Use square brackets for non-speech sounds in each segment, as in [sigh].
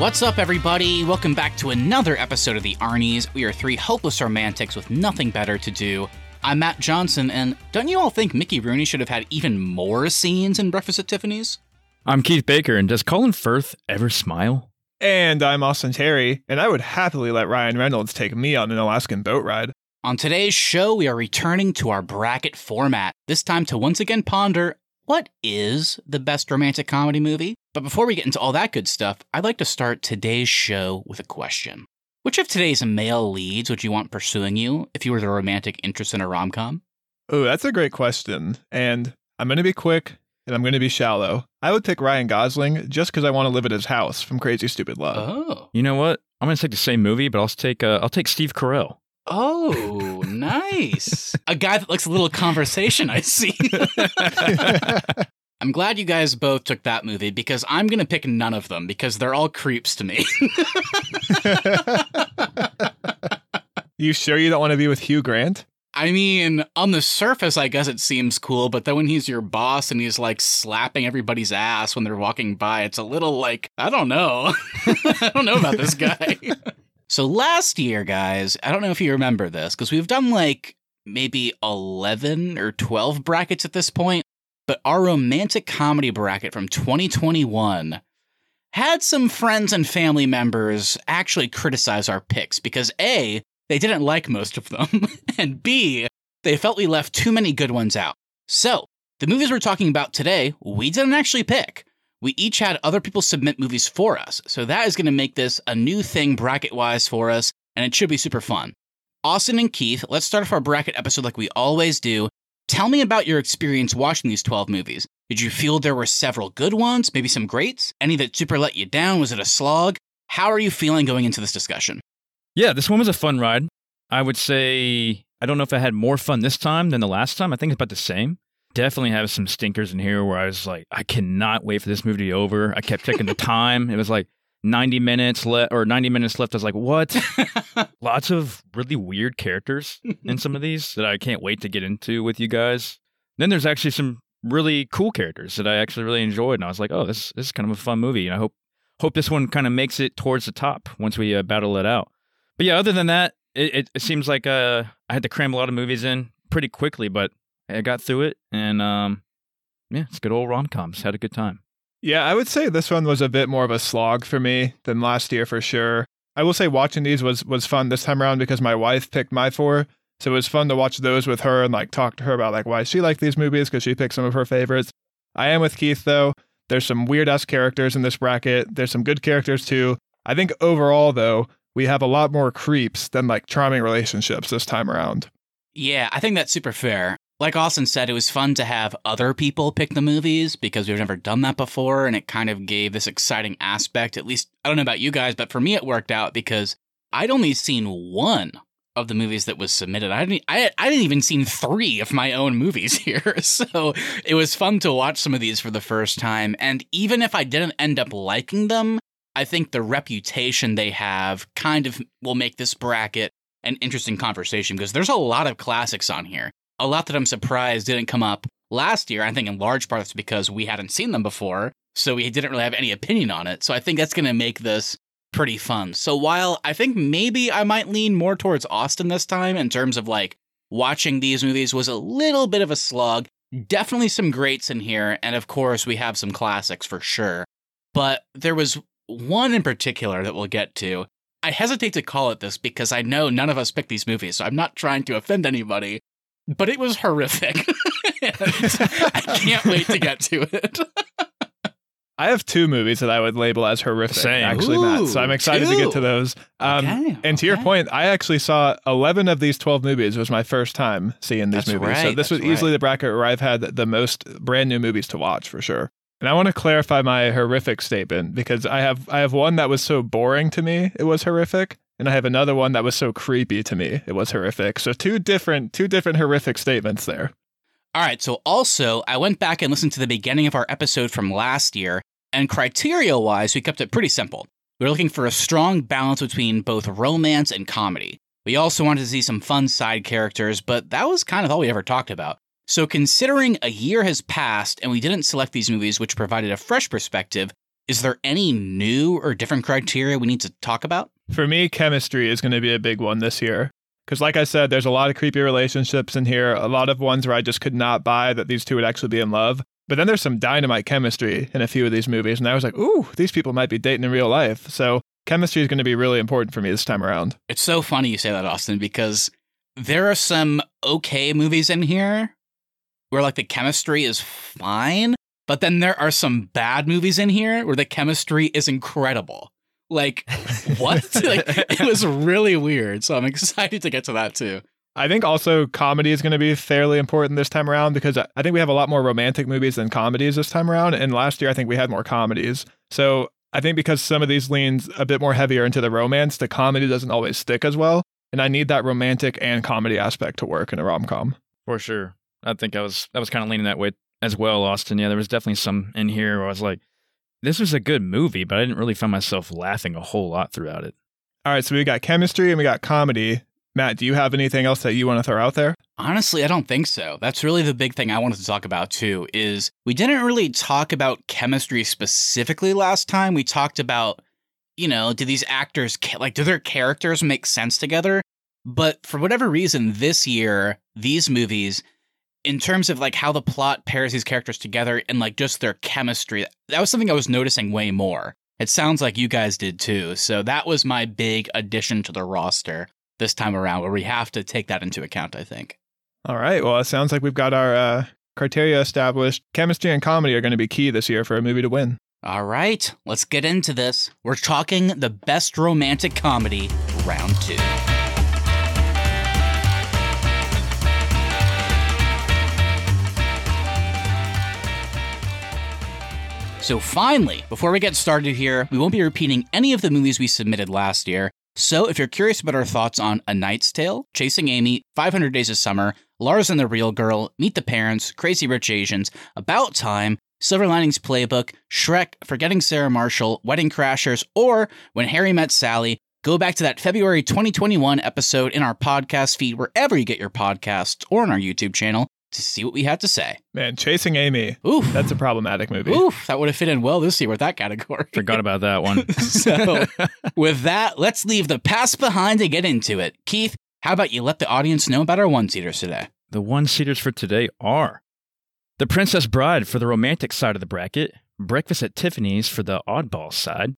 What's up, everybody? Welcome back to another episode of The Arnies. We are three hopeless romantics with nothing better to do. I'm Matt Johnson, and don't you all think Mickey Rooney should have had even more scenes in Breakfast at Tiffany's? I'm Keith Baker, and does Colin Firth ever smile? And I'm Austin Terry, and I would happily let Ryan Reynolds take me on an Alaskan boat ride. On today's show, we are returning to our bracket format, this time to once again ponder what is the best romantic comedy movie? But before we get into all that good stuff, I'd like to start today's show with a question. Which of today's male leads would you want pursuing you if you were the romantic interest in a rom com? Oh, that's a great question. And I'm going to be quick and I'm going to be shallow. I would pick Ryan Gosling just because I want to live at his house from Crazy Stupid Love. Oh. You know what? I'm gonna take the same movie, but I'll take uh, I'll take Steve Carell. Oh, nice. a guy that likes a little conversation, I see. [laughs] I'm glad you guys both took that movie because I'm going to pick none of them because they're all creeps to me. [laughs] you sure you don't want to be with Hugh Grant? I mean, on the surface, I guess it seems cool, but then when he's your boss and he's like slapping everybody's ass when they're walking by, it's a little like, I don't know. [laughs] I don't know about this guy. So last year, guys, I don't know if you remember this because we've done like maybe 11 or 12 brackets at this point, but our romantic comedy bracket from 2021 had some friends and family members actually criticize our picks because A, they didn't like most of them, [laughs] and B, they felt we left too many good ones out. So, the movies we're talking about today, we didn't actually pick. We each had other people submit movies for us, so that is going to make this a new thing bracket wise for us, and it should be super fun. Austin and Keith, let's start off our bracket episode like we always do. Tell me about your experience watching these 12 movies. Did you feel there were several good ones, maybe some greats? Any that super let you down? Was it a slog? How are you feeling going into this discussion? Yeah, this one was a fun ride. I would say I don't know if I had more fun this time than the last time. I think it's about the same. Definitely have some stinkers in here where I was like, I cannot wait for this movie to be over. I kept checking the [laughs] time. It was like 90 minutes left or 90 minutes left. I was like, what? [laughs] Lots of really weird characters in some of these that I can't wait to get into with you guys. Then there's actually some really cool characters that I actually really enjoyed. And I was like, oh, this, this is kind of a fun movie. And I hope, hope this one kind of makes it towards the top once we uh, battle it out. But yeah, other than that, it, it, it seems like uh, I had to cram a lot of movies in pretty quickly, but I got through it. And um, yeah, it's good old rom coms. Had a good time. Yeah, I would say this one was a bit more of a slog for me than last year for sure. I will say watching these was was fun this time around because my wife picked my four. So it was fun to watch those with her and like talk to her about like why she liked these movies because she picked some of her favorites. I am with Keith though. There's some weird ass characters in this bracket. There's some good characters too. I think overall though, we have a lot more creeps than like charming relationships this time around. Yeah, I think that's super fair. Like Austin said, it was fun to have other people pick the movies because we've never done that before, and it kind of gave this exciting aspect. At least, I don't know about you guys, but for me, it worked out because I'd only seen one of the movies that was submitted. I didn't, I, I didn't even seen three of my own movies [laughs] here, so it was fun to watch some of these for the first time. And even if I didn't end up liking them, I think the reputation they have kind of will make this bracket an interesting conversation because there's a lot of classics on here. A lot that I'm surprised didn't come up last year. I think in large part it's because we hadn't seen them before, so we didn't really have any opinion on it. So I think that's going to make this pretty fun. So while I think maybe I might lean more towards Austin this time in terms of like watching these movies was a little bit of a slug, definitely some greats in here. And of course, we have some classics for sure. But there was one in particular that we'll get to. I hesitate to call it this because I know none of us picked these movies, so I'm not trying to offend anybody, but it was horrific. [laughs] I can't wait to get to it. I have two movies that I would label as horrific, Same. actually, Matt. So I'm Ooh, excited to get to those. Um, Okay, and to your point, I actually saw 11 of these 12 movies. It was my first time seeing these That's movies. so this was easily right. the bracket where I've had the most brand new movies to watch for sure. And I want to clarify my horrific statement because I have I have one that was so boring to me it was horrific, and I have another one that was so creepy to me it was horrific. So two different two different horrific statements there. All right, so also, I went back and listened to the beginning of our episode from last year, and criteria wise, we kept it pretty simple. We were looking for a strong balance between both romance and comedy. We also wanted to see some fun side characters, but that was kind of all we ever talked about. So, considering a year has passed and we didn't select these movies, which provided a fresh perspective, is there any new or different criteria we need to talk about? For me, chemistry is going to be a big one this year. Because, like I said, there's a lot of creepy relationships in here, a lot of ones where I just could not buy that these two would actually be in love. But then there's some dynamite chemistry in a few of these movies, and I was like, ooh, these people might be dating in real life. So, chemistry is going to be really important for me this time around. It's so funny you say that, Austin, because there are some okay movies in here where like the chemistry is fine, but then there are some bad movies in here where the chemistry is incredible. Like, what? [laughs] like, it was really weird. So I'm [laughs] excited to get to that too. I think also comedy is going to be fairly important this time around because I think we have a lot more romantic movies than comedies this time around. And last year, I think we had more comedies. So I think because some of these leans a bit more heavier into the romance, the comedy doesn't always stick as well. And I need that romantic and comedy aspect to work in a rom com. For sure. I think I was I was kind of leaning that way as well, Austin. Yeah, there was definitely some in here where I was like, this was a good movie, but I didn't really find myself laughing a whole lot throughout it. All right, so we got chemistry and we got comedy. Matt, do you have anything else that you want to throw out there? Honestly, I don't think so. That's really the big thing I wanted to talk about too is we didn't really talk about chemistry specifically last time. We talked about, you know, do these actors like do their characters make sense together? But for whatever reason this year, these movies in terms of like how the plot pairs these characters together and like just their chemistry, that was something I was noticing way more. It sounds like you guys did too. So that was my big addition to the roster this time around, where we have to take that into account, I think. All right. Well, it sounds like we've got our uh, criteria established. Chemistry and comedy are going to be key this year for a movie to win. All right. Let's get into this. We're talking the best romantic comedy, round two. So, finally, before we get started here, we won't be repeating any of the movies we submitted last year. So, if you're curious about our thoughts on A Knight's Tale, Chasing Amy, 500 Days of Summer, Lars and the Real Girl, Meet the Parents, Crazy Rich Asians, About Time, Silver Linings Playbook, Shrek, Forgetting Sarah Marshall, Wedding Crashers, or When Harry Met Sally, go back to that February 2021 episode in our podcast feed wherever you get your podcasts or on our YouTube channel to see what we had to say. Man, Chasing Amy. Oof. That's a problematic movie. Oof. That would have fit in well this year with that category. Forgot about that one. [laughs] so, with that, let's leave the past behind and get into it. Keith, how about you let the audience know about our one seaters today? The one seaters for today are The Princess Bride for the romantic side of the bracket, Breakfast at Tiffany's for the oddball side,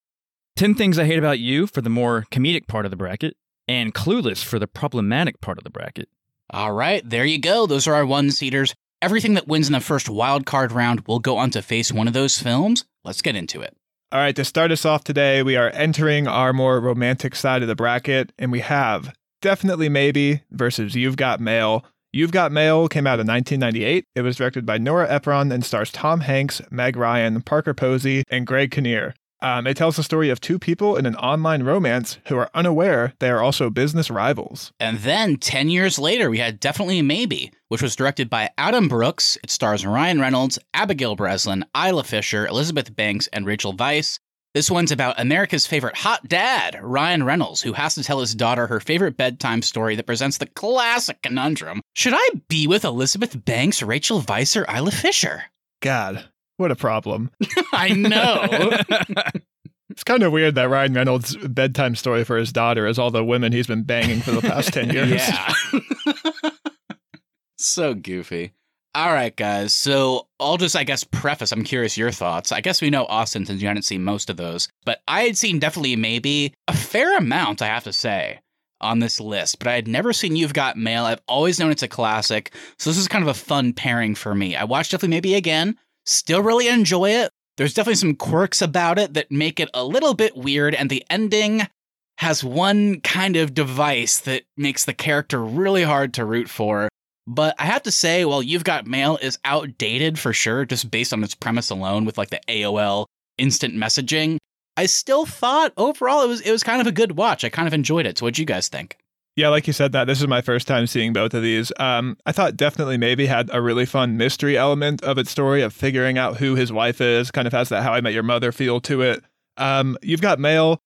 10 Things I Hate About You for the more comedic part of the bracket, and Clueless for the problematic part of the bracket. All right, there you go. Those are our one seaters. Everything that wins in the first wild card round will go on to face one of those films. Let's get into it. All right, to start us off today, we are entering our more romantic side of the bracket, and we have Definitely Maybe versus You've Got Mail. You've Got Mail came out in 1998. It was directed by Nora Ephron and stars Tom Hanks, Meg Ryan, Parker Posey, and Greg Kinnear. Um, it tells the story of two people in an online romance who are unaware they are also business rivals. And then 10 years later, we had Definitely Maybe, which was directed by Adam Brooks. It stars Ryan Reynolds, Abigail Breslin, Isla Fisher, Elizabeth Banks, and Rachel Weisz. This one's about America's favorite hot dad, Ryan Reynolds, who has to tell his daughter her favorite bedtime story that presents the classic conundrum Should I be with Elizabeth Banks, Rachel Weisz, or Isla Fisher? God, what a problem. [laughs] I know. [laughs] it's kind of weird that Ryan Reynolds' bedtime story for his daughter is all the women he's been banging for the past 10 [laughs] years. Yeah. so goofy. All right, guys. So I'll just, I guess, preface. I'm curious your thoughts. I guess we know Austin since you hadn't seen most of those, but I had seen definitely maybe a fair amount, I have to say, on this list. But I had never seen You've Got Mail. I've always known it's a classic. So this is kind of a fun pairing for me. I watched definitely maybe again. Still really enjoy it. There's definitely some quirks about it that make it a little bit weird, and the ending has one kind of device that makes the character really hard to root for. But I have to say, while You've Got Mail is outdated for sure, just based on its premise alone with like the AOL instant messaging, I still thought overall it was it was kind of a good watch. I kind of enjoyed it. So what'd you guys think? Yeah, like you said, that this is my first time seeing both of these. Um, I thought definitely maybe had a really fun mystery element of its story of figuring out who his wife is. Kind of has that How I Met Your Mother feel to it. Um, you've got Mail,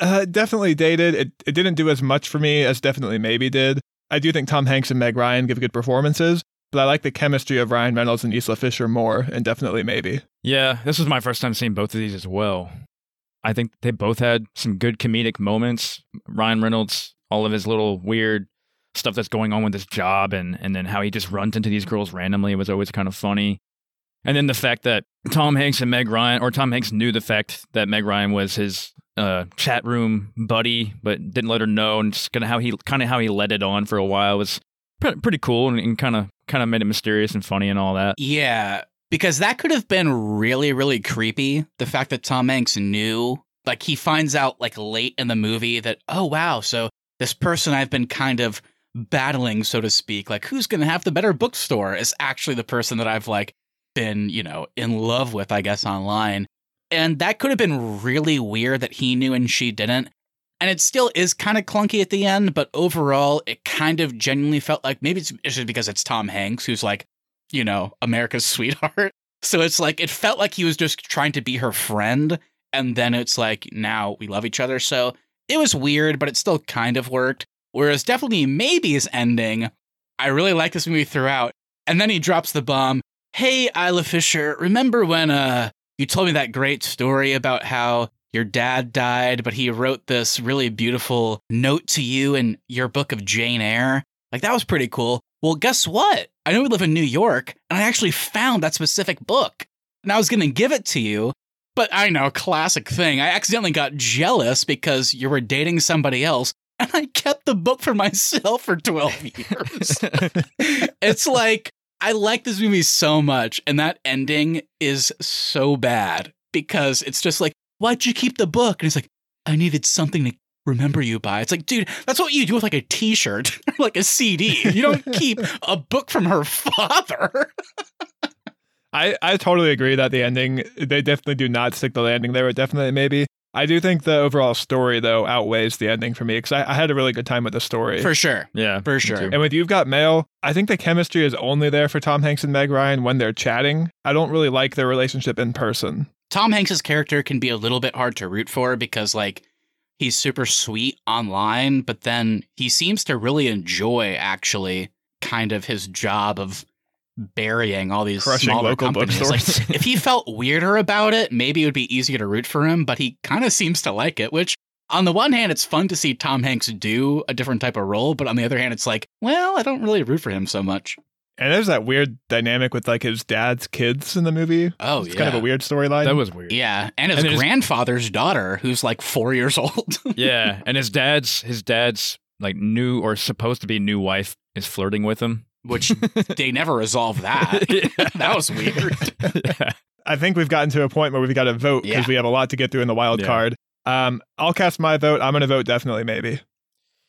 uh, definitely dated. It it didn't do as much for me as definitely maybe did. I do think Tom Hanks and Meg Ryan give good performances, but I like the chemistry of Ryan Reynolds and Isla Fisher more, and definitely maybe. Yeah, this was my first time seeing both of these as well. I think they both had some good comedic moments. Ryan Reynolds, all of his little weird stuff that's going on with his job and and then how he just runs into these girls randomly was always kind of funny. And then the fact that Tom Hanks and Meg Ryan, or Tom Hanks knew the fact that Meg Ryan was his uh, chat room buddy, but didn't let her know, and just kind of how he kind of how he let it on for a while was pre- pretty cool, and, and kind of kind of made it mysterious and funny and all that. Yeah, because that could have been really, really creepy. The fact that Tom Hanks knew, like, he finds out, like, late in the movie that, oh, wow, so this person I've been kind of battling, so to speak, like, who's going to have the better bookstore is actually the person that I've, like, been, you know, in love with, I guess, online. And that could have been really weird that he knew and she didn't. And it still is kind of clunky at the end, but overall, it kind of genuinely felt like maybe it's just because it's Tom Hanks, who's like, you know, America's [laughs] sweetheart. So it's like, it felt like he was just trying to be her friend. And then it's like, now we love each other. So it was weird, but it still kind of worked. Whereas definitely maybe's ending, I really like this movie throughout. And then he drops the bomb. Hey, Isla Fisher, remember when uh you told me that great story about how your dad died, but he wrote this really beautiful note to you in your book of Jane Eyre? Like that was pretty cool. Well, guess what? I know we live in New York, and I actually found that specific book. And I was going to give it to you, but I know, classic thing. I accidentally got jealous because you were dating somebody else, and I kept the book for myself for 12 [laughs] years. it's like, I like this movie so much, and that ending is so bad because it's just like, why'd you keep the book? And he's like, I needed something to remember you by. It's like, dude, that's what you do with like a t-shirt [laughs] like a CD. You don't [laughs] keep a book from her father. I, I totally agree that the ending, they definitely do not stick the landing there. It definitely maybe. I do think the overall story, though, outweighs the ending for me because I, I, had a really good time with the story. For sure. Yeah. For sure. And with You've Got Mail, I think the chemistry is only there for Tom Hanks and Meg Ryan when they're chatting. I don't really like their relationship in person. Tom Hanks's character can be a little bit hard to root for because, like, he's super sweet online, but then he seems to really enjoy actually kind of his job of burying all these Crushing smaller local companies. Like, bookstores. [laughs] if he felt weirder about it, maybe it would be easier to root for him, but he kind of seems to like it, which on the one hand, it's fun to see Tom Hanks do a different type of role, but on the other hand, it's like, well, I don't really root for him so much. And there's that weird dynamic with like his dad's kids in the movie. Oh, yeah. It's yeah. kind of a weird storyline. That was weird. Yeah, and his And then his- grandfather's daughter, who's like four years old. [laughs] yeah, and his dad's his dad's like new or supposed to be new wife is flirting with him. Which [laughs] they never resolved that. [laughs] [laughs] That was weird. yeah. I think we've gotten to a point where we've got to vote because Yeah. we have a lot to get through in the wild Yeah. card. Um, I'll cast my vote. I'm going to vote definitely, maybe.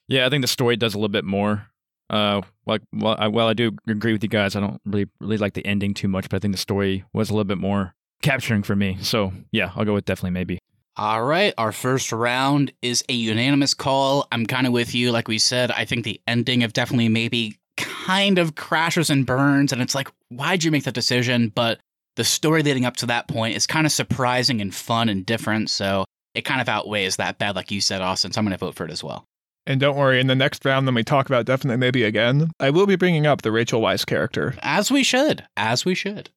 Yeah, I think the story does a little bit more. Uh, like well, I, well, I do agree with you guys. I don't really really like the ending too much, but I think the story was a little bit more capturing for me. So yeah, I'll go with definitely maybe. All right, our first round is a unanimous call. I'm kind of with you. Like we said, I think the ending of definitely maybe kind of crashes and burns. And it's like, why'd you make that decision? But the story leading up to that point is kind of surprising and fun and different. So it kind of outweighs that bad, like you said, Austin. So I'm going to vote for it as well. And don't worry, in the next round, when we talk about definitely maybe again, I will be bringing up the Rachel Weisz character. As we should. As we should.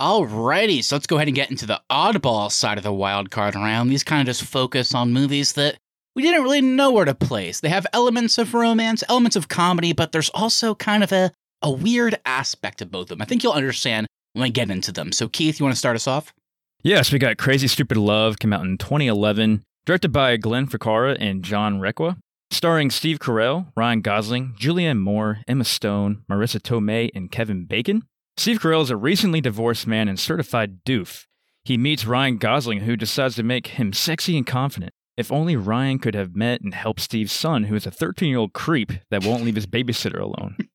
Alrighty, so let's go ahead and get into the oddball side of the wild card round. These kind of just focus on movies that we didn't really know where to place. They have elements of romance, elements of comedy, but there's also kind of a, a weird aspect of both of them. I think you'll understand when I get into them. So, Keith, you want to start us off? Yes, we got Crazy Stupid Love came out in 2011, directed by Glenn Ficarra and John Requa, starring Steve Carell, Ryan Gosling, Julianne Moore, Emma Stone, Marisa Tomei, and Kevin Bacon. Steve Carell is a recently divorced man and certified doof. He meets Ryan Gosling, who decides to make him sexy and confident. If only Ryan could have met and helped Steve's son, who is a 13 year old creep that won't leave his babysitter alone. [laughs]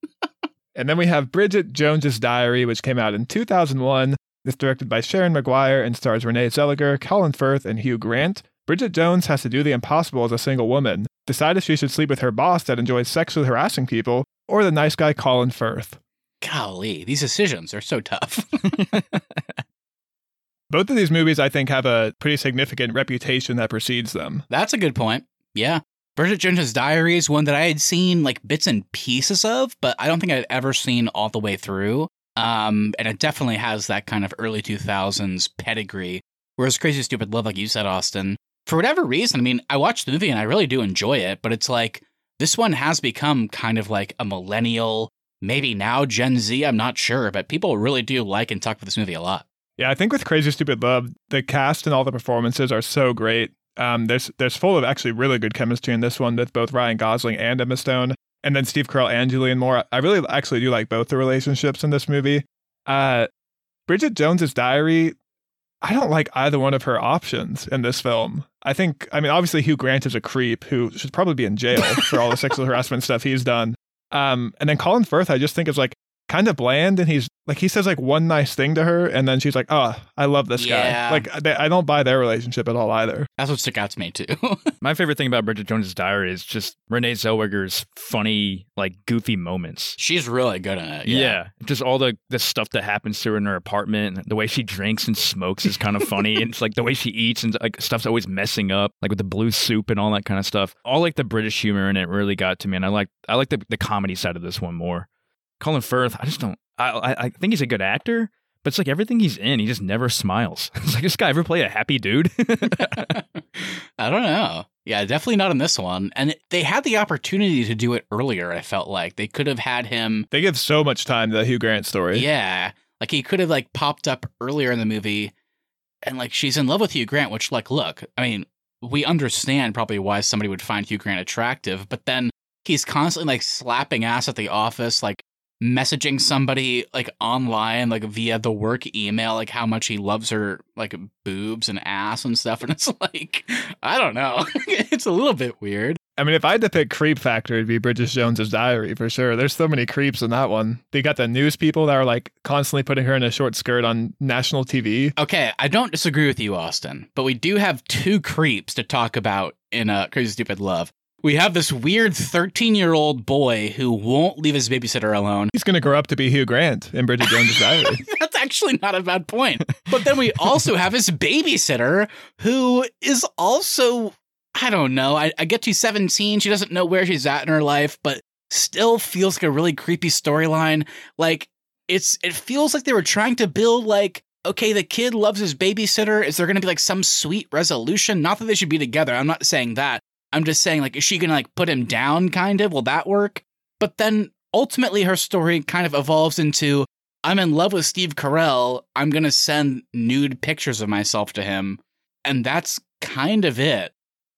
And then we have Bridget Jones's Diary, which came out in 2001. It's directed by Sharon Maguire and stars Renee Zellweger, Colin Firth, and Hugh Grant. Bridget Jones has to do the impossible as a single woman, decide if she should sleep with her boss that enjoys sexually harassing people, or the nice guy Colin Firth. Golly, these decisions are so tough. [laughs] [laughs] Both of these movies, I think, have a pretty significant reputation that precedes them. That's a good point. Yeah. Bridget Jones's Diary is one that I had seen like bits and pieces of, but I don't think I'd ever seen all the way through. Um, and it definitely has that kind of early 2000s pedigree. Whereas Crazy Stupid Love, like you said, Austin, for whatever reason, I mean, I watched the movie and I really do enjoy it, but it's like this one has become kind of like a millennial, maybe now Gen Z, I'm not sure, but people really do like and talk about this movie a lot. Yeah, I think with Crazy Stupid Love, the cast and all the performances are so great. Um, there's there's full of actually really good chemistry in this one with both Ryan Gosling and Emma Stone, and then Steve Carell and Julianne Moore. I really actually do like both the relationships in this movie. Uh, Bridget Jones's Diary, I don't like either one of her options in this film. I think, I mean, obviously Hugh Grant is a creep who should probably be in jail for all the sexual [laughs] harassment stuff he's done. Um, and then Colin Firth, I just think is like kind of bland, and he's like he says like one nice thing to her, and then she's like, "Oh, I love this Yeah. guy." Like they, I don't buy their relationship at all either. That's what stuck out to me too. [laughs] My favorite thing about Bridget Jones's Diary is just Renee Zellweger's funny, like goofy moments. She's really good in it. Yeah. Yeah. just all the the stuff that happens to her in her apartment, the way she drinks and smokes is kind of funny, and it's like the way she eats and like stuff's always messing up, like with the blue soup and all that kind of stuff. All like the British humor in it really got to me, and I like I like the the comedy side of this one more. Colin Firth, I just don't. I I, I think he's a good actor. But it's like everything he's in, he just never smiles. [laughs] It's like this guy ever play a happy dude? [laughs] I don't know. Yeah, definitely not in this one. And it, they had the opportunity to do it earlier, I felt like. They could have had him They give so much time to the Hugh Grant story. Yeah. Like he could have like popped up earlier in the movie and like she's in love with Hugh Grant, which like look, I mean, we understand probably why somebody would find Hugh Grant attractive, but then he's constantly like slapping ass at the office, like messaging somebody like online, like via the work email, like how much he loves her like boobs and ass and stuff. [laughs] And it's like, I don't know. [laughs] it's a little bit weird. I mean, if I had to pick creep factor, it'd be Bridget Jones's Diary for sure. There's so many creeps in that one. They got the news people that are like constantly putting her in a short skirt on national TV. Okay, I don't disagree with you, Austin, but we do have two creeps to talk about in uh, Crazy Stupid Love. We have this weird 13 year old boy who won't leave his babysitter alone. He's going to grow up to be Hugh Grant in Bridget Jones's [laughs] Diary. That's actually not a bad point. But then we also have his babysitter who is also, I don't know, I, I get she's 17. She doesn't know where she's at in her life, but still feels like a really creepy storyline. Like, it's it feels like they were trying to build like okay the kid loves his babysitter is there going to be like some sweet resolution not that they should be together i'm not saying that i'm just saying like is she to like put him down kind of? Will that work? But then ultimately her story kind of evolves into i'm in love with steve carell i'm to send nude pictures of myself to him and that's kind of it.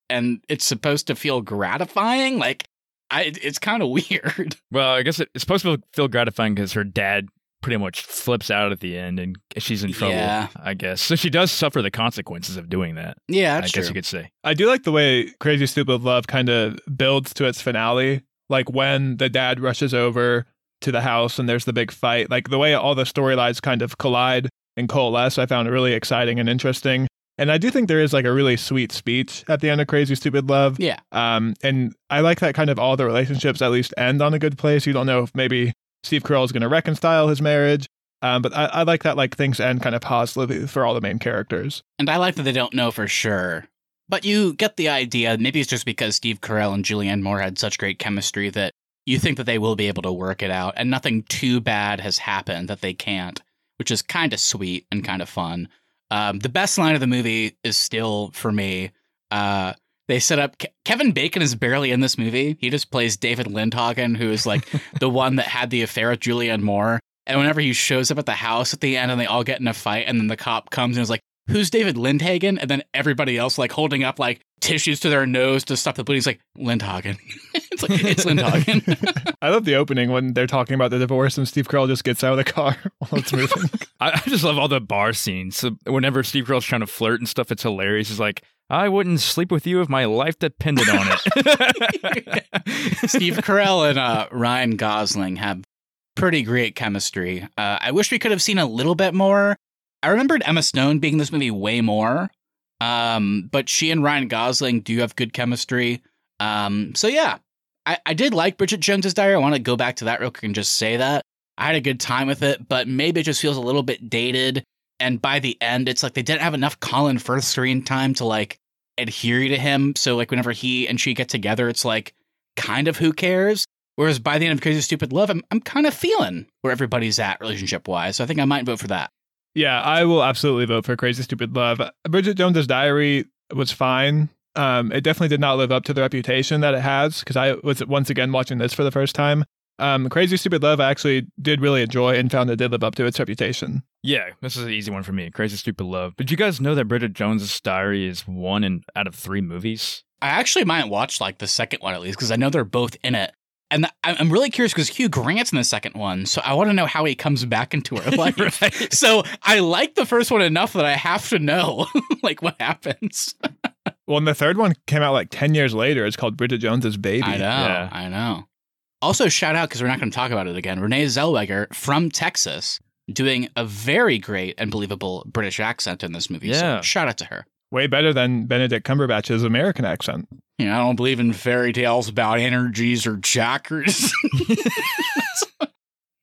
And it's supposed to feel gratifying? Like I, it's kind of [laughs] weird. Well, I guess it, it's supposed to feel gratifying because her dad pretty much flips out at the end and she's in trouble, Yeah. I guess. So she does suffer the consequences of doing that, yeah I guess true you could say. I do like the way Crazy Stupid Love kind of builds to its finale. Like when the dad rushes over to the house and there's the big fight. Like the way all the storylines kind of collide and coalesce, I found really exciting and interesting. And I do think there is like a really sweet speech at the end of Crazy Stupid Love. yeah Um, and I like that kind of all the relationships at least end on a good place. You don't know if maybe Steve Carell is going to reconcile his marriage. Um, but I, I like that like things end kind of positively for all the main characters. And I like that they don't know for sure. But you get the idea. Maybe it's just because Steve Carell and Julianne Moore had such great chemistry that you think that they will be able to work it out, and nothing too bad has happened that they can't, which is kind of sweet and kind of fun. Um, the best line of the movie is still for me. Uh, they set up Ke- Kevin Bacon is barely in this movie. He just plays David Lindhagen, who is like [laughs] the one that had the affair with Julianne Moore. And whenever he shows up at the house at the end and they all get in a fight, and then the cop comes and is like, Who's David Lindhagen? And then everybody else like holding up like tissues to their nose to stop the bleeding. He's like, Lindhagen. [laughs] it's like, it's Lindhagen. [laughs] I love the opening when they're talking about the divorce and Steve Carell just gets out of the car [laughs] while it's moving. [laughs] I, I just love all the bar scenes. So whenever Steve Carell's trying to flirt and stuff, it's hilarious. He's like, I wouldn't sleep with you if my life depended on it. Steve Carell and uh, Ryan Gosling have pretty great chemistry. Uh, I wish we could have seen a little bit more. I remembered Emma Stone being in this movie way more, um, but she and Ryan Gosling do have good chemistry. Um, so yeah, I, I did like Bridget Jones's Diary. I want to go back to that real quick and just say that I had a good time with it, but maybe it just feels a little bit dated. And by the end, it's like they didn't have enough Colin Firth screen time to like adhere to him. So like whenever he and she get together, it's like kind of who cares. Whereas by the end of Crazy Stupid Love, I'm I'm kind of feeling where everybody's at relationship wise. So I think I might vote for that. Yeah, I will absolutely vote for Crazy Stupid Love. Bridget Jones's Diary was fine. Um, it definitely did not live up to the reputation that it has because I was once again watching this for the first time. Um, Crazy Stupid Love I actually did really enjoy and found it did live up to its reputation. Yeah, this is an easy one for me. Crazy Stupid Love. But you guys know that Bridget Jones's Diary is one in out of three movies? I actually might watch like the second one at least because I know they're both in it. And I- I'm really curious because Hugh Grant's in the second one, so I want to know how he comes back into her [laughs] life. Right. So I like the first one enough that I have to know [laughs] like what happens. [laughs] Well, and the third one came out like 10 years later. It's called Bridget Jones's Baby. I know, Yeah. I know. Also, shout out because we're not going to talk about it again. Renee Zellweger from Texas doing a very great and believable British accent in this movie. Yeah. So shout out to her. Way better than Benedict Cumberbatch's American accent. You know, I don't believe in fairy tales about energies or chakras. [laughs]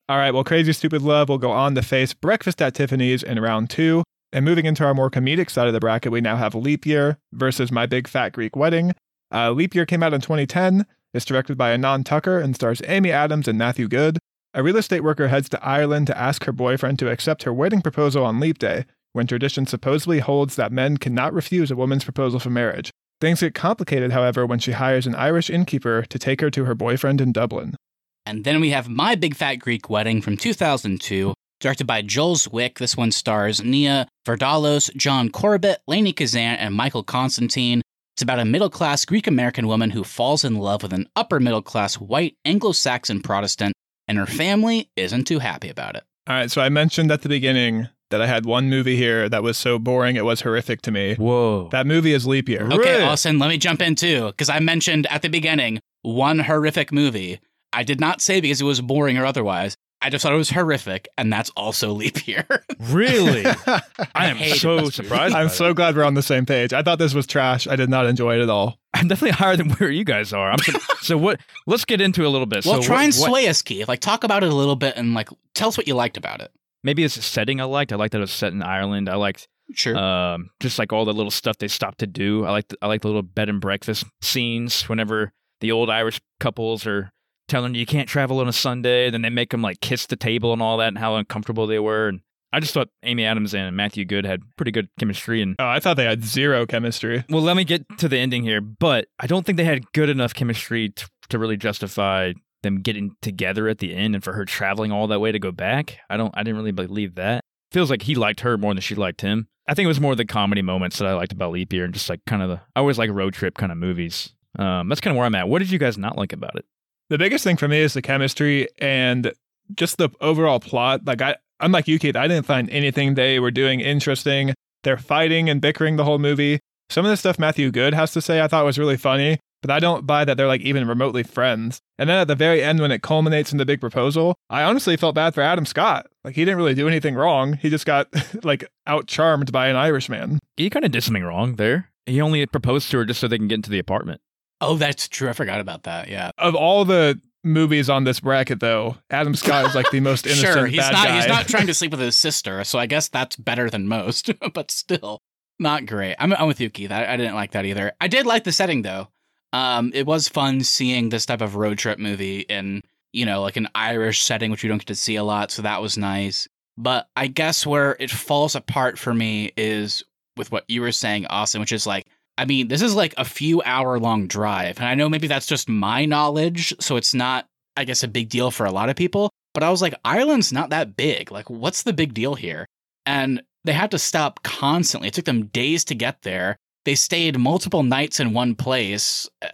All right, well, Crazy Stupid Love will go on to face Breakfast at Tiffany's in round two. And moving into our more comedic side of the bracket, we now have Leap Year versus My Big Fat Greek Wedding. Uh, Leap Year came out in 2010. It's directed by Anand Tucker and stars Amy Adams and Matthew Goode. A real estate worker heads to Ireland to ask her boyfriend to accept her wedding proposal on Leap Day, when tradition supposedly holds that men cannot refuse a woman's proposal for marriage. Things get complicated, however, when she hires an Irish innkeeper to take her to her boyfriend in Dublin. And then we have My Big Fat Greek Wedding from 2002, directed by Joel Zwick. This one stars Nia Vardalos, John Corbett, Lainie Kazan, and Michael Constantine. It's about a middle class Greek American woman who falls in love with an upper middle class white Anglo Saxon Protestant, and her family isn't too happy about it. All right, so I mentioned at the beginning that I had one movie here that was so boring it was horrific to me. Whoa. That movie is Leap Year. Okay, Really? Austin, let me jump in too, because I mentioned at the beginning one horrific movie. I did not say because it was boring or otherwise. I just thought it was horrific, and that's also Leap Year. [laughs] really? [laughs] I am hated so surprised. I'm so that. glad we're on the same page. I thought this was trash. I did not enjoy it at all. I'm definitely higher than where you guys are. I'm so, [laughs] so what? Let's get into it a little bit. well, so try what- and what- sway us, Keith. Like, talk about it a little bit, and like, tell us what you liked about it. Maybe it's a setting I liked. I liked that it was set in Ireland. I liked Sure. um, just like all the little stuff they stopped to do. I like the, I like the little bed and breakfast scenes whenever the old Irish couples are telling you you can't travel on a Sunday, then they make them like kiss the table and all that, and how uncomfortable they were. And I just thought Amy Adams and Matthew Goode had pretty good chemistry. And Oh, I thought they had zero chemistry. well, let me get to the ending here, but I don't think they had good enough chemistry to, to really justify them getting together at the end and for her traveling all that way to go back. I don't. I didn't really believe that. Feels like he liked her more than she liked him. I think it was more the comedy moments that I liked about Leap Year and just like kind of the. I always like road trip kind of movies. Um, that's kind of where I'm at. What did you guys not like about it? The biggest thing for me is the chemistry and just the overall plot. Like I, unlike you, Keith, I didn't find anything they were doing interesting. They're fighting and bickering the whole movie. Some of the stuff Matthew Goode has to say I thought was really funny, but I don't buy that they're like even remotely friends. And then at the very end, when it culminates in the big proposal, I honestly felt bad for Adam Scott. Like he didn't really do anything wrong. He just got [laughs] like out charmed by an Irishman. He kind of did something wrong there. He only proposed to her just so they can get into the apartment. Oh, that's true. I forgot about that. Yeah. Of all the movies on this bracket, though, Adam Scott is like the most [laughs] innocent sure. He's not. guy. He's not trying to [laughs] sleep with his sister, so I guess that's better than most. [laughs] but still, not great. I'm, I'm with you, Keith. I, I didn't like that either. I did like the setting though. Um, it was fun seeing this type of road trip movie in you know like an Irish setting, which you don't get to see a lot. So that was nice. But I guess where it falls apart for me is with what you were saying, Austin, which is like. I mean, this is like a few hour long drive. And I know maybe that's just my knowledge. So it's not, I guess, a big deal for a lot of people. But I was like, Ireland's not that big. Like, what's the big deal here? And they had to stop constantly. It took them days to get there. They stayed multiple nights in one place. Uh,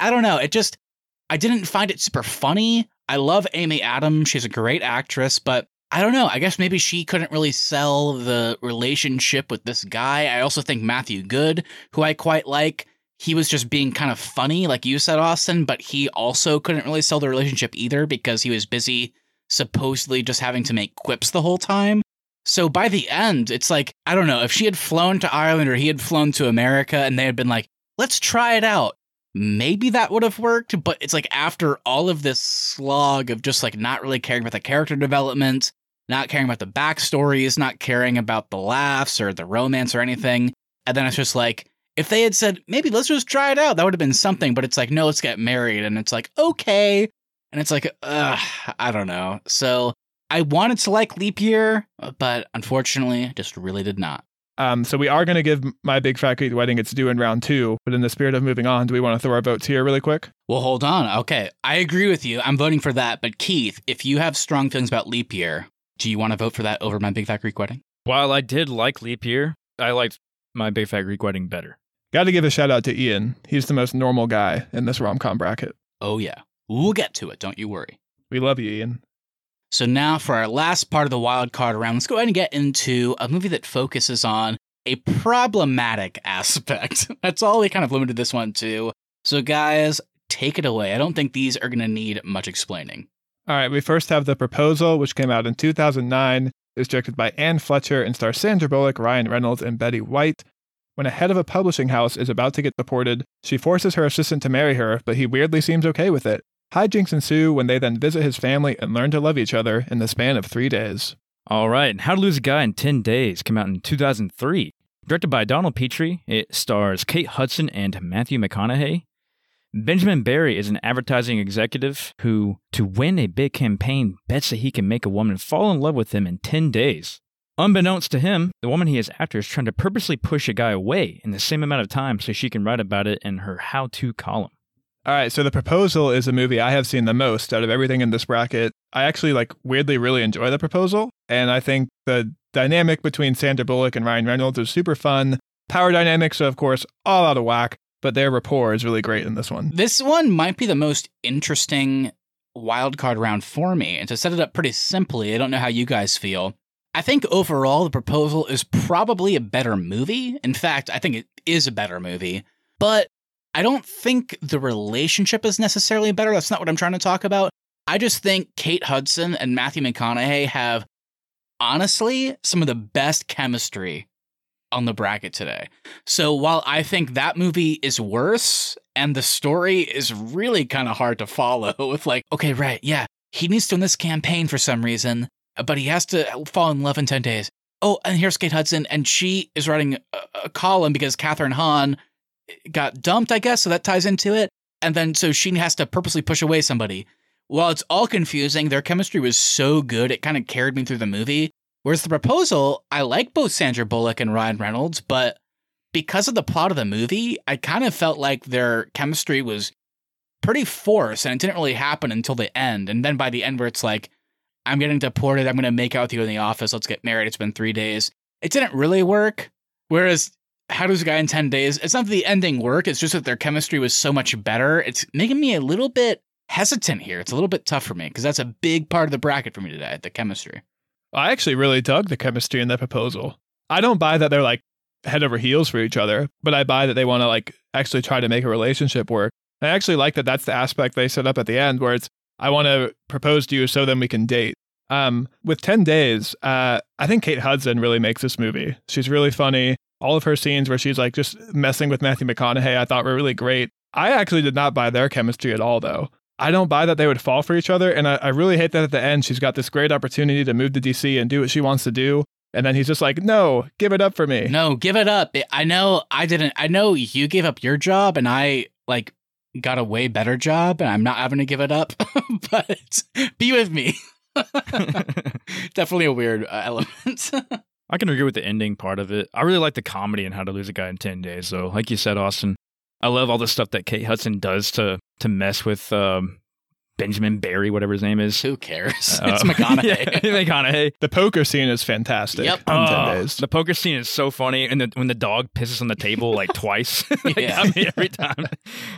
I don't know. It just, I didn't find it super funny. I love Amy Adams. She's a great actress, but I don't know. I guess maybe she couldn't really sell the relationship with this guy. I also think Matthew Goode, who I quite like, he was just being kind of funny, like you said, Austin, but he also couldn't really sell the relationship either because he was busy supposedly just having to make quips the whole time. So by the end, it's like, I don't know, if she had flown to Ireland or he had flown to America and they had been like, let's try it out, maybe that would have worked. But it's like after all of this slog of just like not really caring about the character development, not caring about the backstories, not caring about the laughs or the romance or anything. And then it's just like, If they had said, maybe let's just try it out, that would have been something, but it's like, no, let's get married. And it's like, okay. And it's like, ugh, I don't know. So I wanted to like Leap Year, but unfortunately, just really did not. Um, so we are going to give My Big Fat Greek Wedding its due in round two, but in the spirit of moving on, do we want to throw our votes here really quick? Well, hold on. Okay, I agree with you. I'm voting for that. But Keith, if you have strong feelings about Leap Year, do you want to vote for that over My Big Fat Greek Wedding? While I did like Leap Year, I liked My Big Fat Greek Wedding better. Got to give a shout out to Ian. He's the most normal guy in this rom com bracket. Oh, yeah. We'll get to it. Don't you worry. We love you, Ian. So now for our last part of the wild card round, let's go ahead and get into a movie that focuses on a problematic [laughs] aspect. That's all we kind of limited this one to. So guys, take it away. I don't think these are going to need much explaining. All right, we first have The Proposal, which came out in 2009. It was directed by Anne Fletcher and stars Sandra Bullock, Ryan Reynolds, and Betty White. When a head of a publishing house is about to get deported, she forces her assistant to marry her, but he weirdly seems okay with it. Hijinks ensue when they then visit his family and learn to love each other in the span of three days. All right, How to Lose a Guy in 10 Days came out in 2003. Directed by Donald Petrie, it stars Kate Hudson and Matthew McConaughey. Benjamin Barry is an advertising executive who, to win a big campaign, bets that he can make a woman fall in love with him in 10 days. Unbeknownst to him, the woman he is after is trying to purposely push a guy away in the same amount of time so she can write about it in her how to column. All right, so The Proposal is a movie I have seen the most out of everything in this bracket. I actually like weirdly really enjoy The Proposal, and I think the dynamic between Sandra Bullock and Ryan Reynolds is super fun. Power dynamics are of course all out of whack, but their rapport is really great in this one. This one might be the most interesting wild card round for me. And to set it up pretty simply, I don't know how you guys feel. I think overall, The Proposal is probably a better movie. In fact, I think it is a better movie. But I don't think the relationship is necessarily better. That's not what I'm trying to talk about. I just think Kate Hudson and Matthew McConaughey have honestly some of the best chemistry on the bracket today. So while I think that movie is worse and the story is really kind of hard to follow [laughs] with like, okay, right, yeah, he needs to win this campaign for some reason, but he has to fall in love in 10 days. Oh, and here's Kate Hudson, and she is writing a, a column because Kathryn Hahn got dumped, I guess, so that ties into it. And then so she has to purposely push away somebody. While it's all confusing, their chemistry was so good, it kind of carried me through the movie. Whereas the proposal, I like both Sandra Bullock and Ryan Reynolds, but because of the plot of the movie, I kind of felt like their chemistry was pretty forced and it didn't really happen until the end. And then by the end, where it's like, I'm getting deported, I'm going to make out with you in the office, let's get married, it's been three days. It didn't really work. Whereas how does a guy in 10 days? It's not that the ending work, it's just that their chemistry was so much better. It's making me a little bit hesitant here. It's a little bit tough for me because that's a big part of the bracket for me today, the chemistry. I actually really dug the chemistry in that proposal. I don't buy that they're like head over heels for each other, but I buy that they want to like actually try to make a relationship work. I actually like that that's the aspect they set up at the end where it's I want to propose to you so then we can date. Um, with 10 days, uh, I think Kate Hudson really makes this movie. She's really funny all of her scenes where she's like just messing with Matthew McConaughey, I thought were really great. I actually did not buy their chemistry at all, though. I don't buy that they would fall for each other. And I, I, really hate that at the end, she's got this great opportunity to move to DC and do what she wants to do. And then he's just like, no, give it up for me. No, give it up. I know I didn't, I know you gave up your job and I like got a way better job and I'm not having to give it up, [laughs] but be with me. [laughs] Definitely a weird uh, element. [laughs] I can agree with the ending part of it. I really like the comedy and how to lose a guy in 10 days. So, like you said, Austin, I love all the stuff that Kate Hudson does to to mess with um, Benjamin Barry, whatever his name is. Who cares? Uh, [laughs] it's McConaughey. [laughs] yeah, McConaughey. The poker scene is fantastic. Yep. On 10 days. The poker scene is so funny, and the, when the dog pisses on the table like [laughs] twice, like, Yeah. got me every time.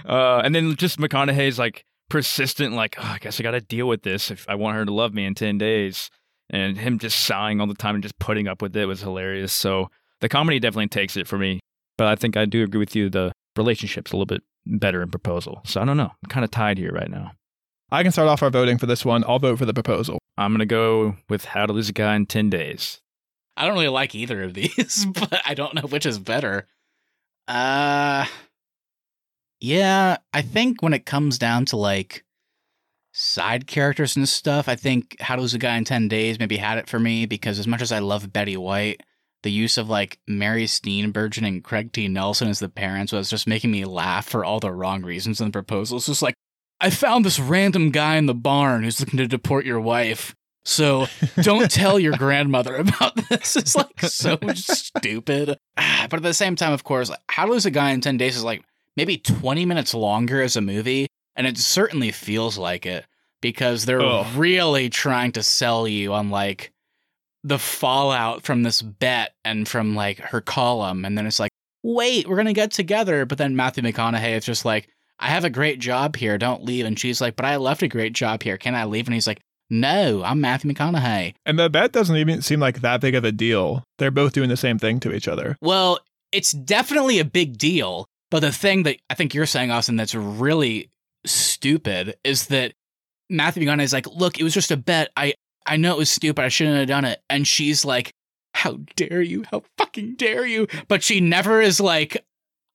Uh, and then just McConaughey's like persistent, like, oh, I guess I got to deal with this if I want her to love me in ten days. And him just sighing all the time and just putting up with it was hilarious. So the comedy definitely takes it for me. But I think I do agree with you. The relationship's a little bit better in proposal. So I don't know. I'm kind of tied here right now. I can start off our voting for this one. I'll vote for the proposal. I'm gonna go with How to Lose a Guy in Ten Days. I don't really like either of these, [laughs] but I don't know which is better. Uh Yeah, I think when it comes down to like side characters and stuff, I think How to Lose a Guy in 10 Days maybe had it for me because as much as I love Betty White, the use of like Mary Steenburgen and Craig T. Nelson as the parents was just making me laugh for all the wrong reasons in the proposal. It's just like, I found this random guy in the barn who's looking to deport your wife. So [laughs] don't tell your grandmother about this. [laughs] It's like so stupid. [sighs] But at the same time, of course, How to Lose a Guy in 10 Days is like maybe 20 minutes longer as a movie. And it certainly feels like it because they're Oh. really trying to sell you on like the fallout from this bet and from like her column. And then it's like, wait, we're going to get together. But then Matthew McConaughey is just like, I have a great job here. Don't leave. And she's like, but I left a great job here. Can I leave? And he's like, no, I'm Matthew McConaughey. And the bet doesn't even seem like that big of a deal. They're both doing the same thing to each other. Well, it's definitely a big deal. But the thing that I think you're saying, Austin, that's really stupid is that Matthew McConaughey is like, look, it was just a bet. I, I know it was stupid. I shouldn't have done it. And she's like, how dare you? How fucking dare you? But she never is like,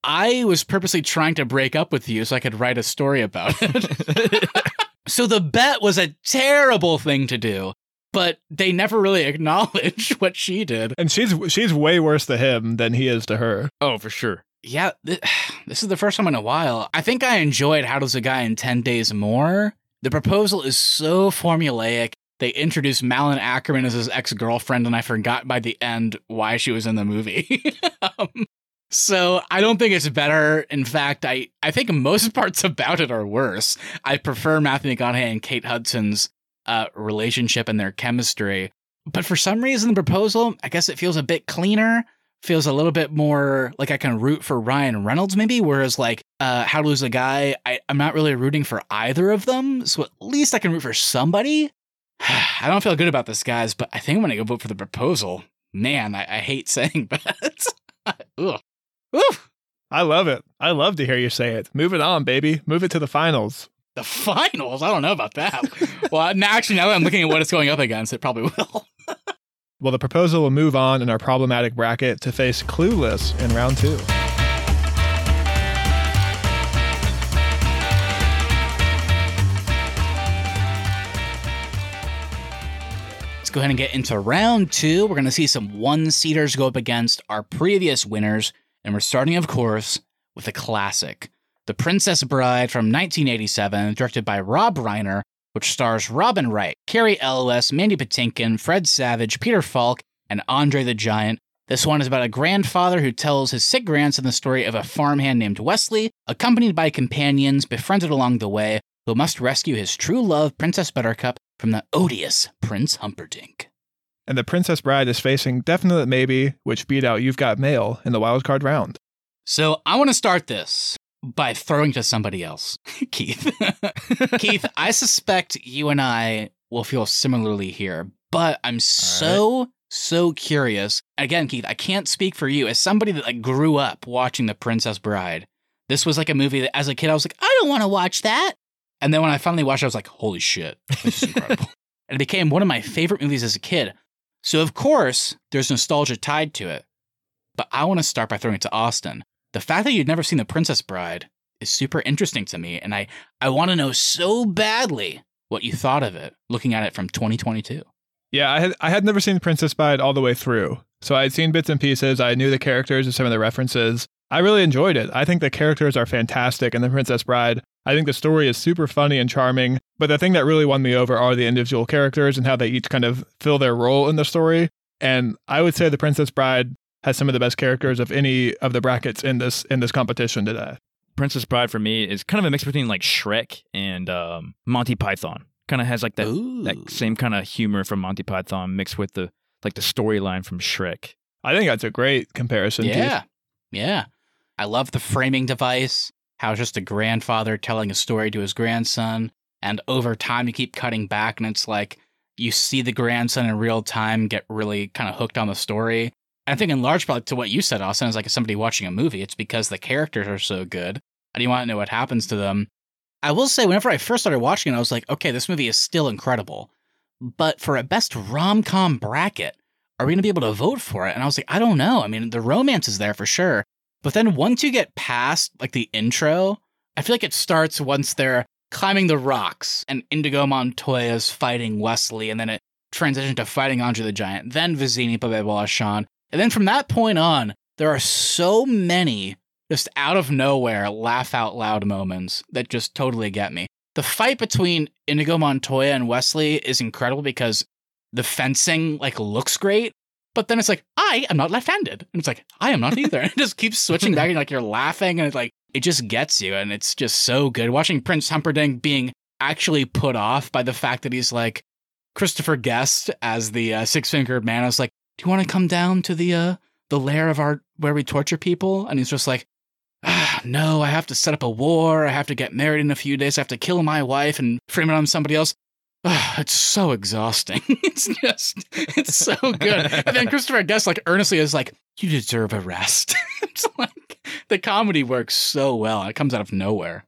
I was purposely trying to break up with you so I could write a story about it. [laughs] [laughs] so the bet was a terrible thing to do, but they never really [laughs] acknowledge what she did. And she's she's way worse to him than he is to her. oh, for sure. Yeah, th- [sighs] this is the first time in a while. I think I enjoyed How Does a Guy in 10 Days more. The proposal is so formulaic. They introduced Malin Akerman as his ex girlfriend, and I forgot by the end why she was in the movie. [laughs] um, so I don't think it's better. In fact, I, I think most [laughs] parts about it are worse. I prefer Matthew McConaughey and Kate Hudson's uh, relationship and their chemistry. But for some reason, the proposal, I guess it feels a bit cleaner feels a little bit more like I can root for Ryan Reynolds, maybe. Whereas like uh, How to Lose a Guy, I, I'm not really rooting for either of them. So at least I can root for somebody. [sighs] I don't feel good about this, guys, but I think I'm gonna go vote for the proposal. Man, I, I hate [laughs] saying that. [laughs] Ugh. Oof. I love it. I love to hear you say it. Move it on, baby. Move it to the finals. The finals? I don't know about that. well, now, actually, now that I'm looking at what it's going up against, it probably will. [laughs] Well, the proposal will move on in our problematic bracket to face Clueless in round two. Let's go ahead and get into round two. We're going to see some one seaters go up against our previous winners. And we're starting, of course, with a classic The Princess Bride from 1987, directed by Rob Reiner, which stars Robin Wright, Cary Elwes, Mandy Patinkin, Fred Savage, Peter Falk, and Andre the Giant. This one is about a grandfather who tells his sick grandson the story of a farmhand named Westley, accompanied by companions befriended along the way, who must rescue his true love, Princess Buttercup, from the odious Prince Humperdinck. And the Princess Bride is facing Definite Maybe, which beat out You've Got Mail in the wildcard round. So I want to start this by throwing to somebody else, [laughs] Keith. [laughs] Keith, I suspect you and I will feel similarly here, but I'm so so curious. Again, Keith, I can't speak for you as somebody that like grew up watching The Princess Bride. This was like a movie that as a kid I was like, I don't want to watch that. And then when I finally watched it, I was like, holy shit, this is incredible. [laughs] and it became one of my favorite movies as a kid. So of course, there's nostalgia tied to it. But I want to start by throwing it to Austin. The fact that you'd never seen The Princess Bride is super interesting to me, and I, I want to know so badly what you thought of it, looking at it from 2022. Yeah, I had I had never seen The Princess Bride all the way through. So I had seen bits and pieces. I knew the characters and some of the references. I really enjoyed it. I think the characters are fantastic in The Princess Bride. I think the story is super funny and charming. But the thing that really won me over are the individual characters and how they each kind of fill their role in the story. And I would say The Princess Bride has some of the best characters of any of the brackets in this in this competition today. Princess Bride for me is kind of a mix between like Shrek and um, Monty Python. Kind of has like that Ooh. that same kind of humor from Monty Python mixed with the like the storyline from Shrek. I think that's a great comparison. Keith. Yeah. I love the framing device, how it's just a grandfather telling a story to his grandson. And over time, you keep cutting back, and it's like you see the grandson in real time get really kind of hooked on the story. And I think, in large part, to what you said, Austin, is like somebody watching a movie, it's because the characters are so good. And you want to know what happens to them. I will say, whenever I first started watching it, I was like, okay, this movie is still incredible. But for a best rom com bracket, are we going to be able to vote for it? And I was like, I don't know. I mean, the romance is there for sure. But then once you get past like the intro, I feel like it starts once they're climbing the rocks and Inigo Montoya is fighting Westley, and then it transitions to fighting Andre the Giant, then Vizzini Bebe Balasan, And then from that point on, there are so many just out of nowhere laugh out loud moments that just totally get me. The fight between Inigo Montoya and Westley is incredible because the fencing like looks great, but then it's like, I am not left-handed. And it's like, I am not either. and [laughs] it just keeps switching back and like you're laughing and it's like it just gets you and it's just so good. Watching Prince Humperdinck being actually put off by the fact that he's like Christopher Guest as the uh, six-fingered man. I was like, do you want to come down to the uh the lair of our where we torture people? And he's just like, ah, no, I have to set up a war. I have to get married in a few days. I have to kill my wife and frame it on somebody else. [sighs] It's so exhausting. [laughs] it's just, it's so good. and then Christopher Guest, like, earnestly is like, you deserve a rest. [laughs] it's like, the comedy works so well. It comes out of nowhere.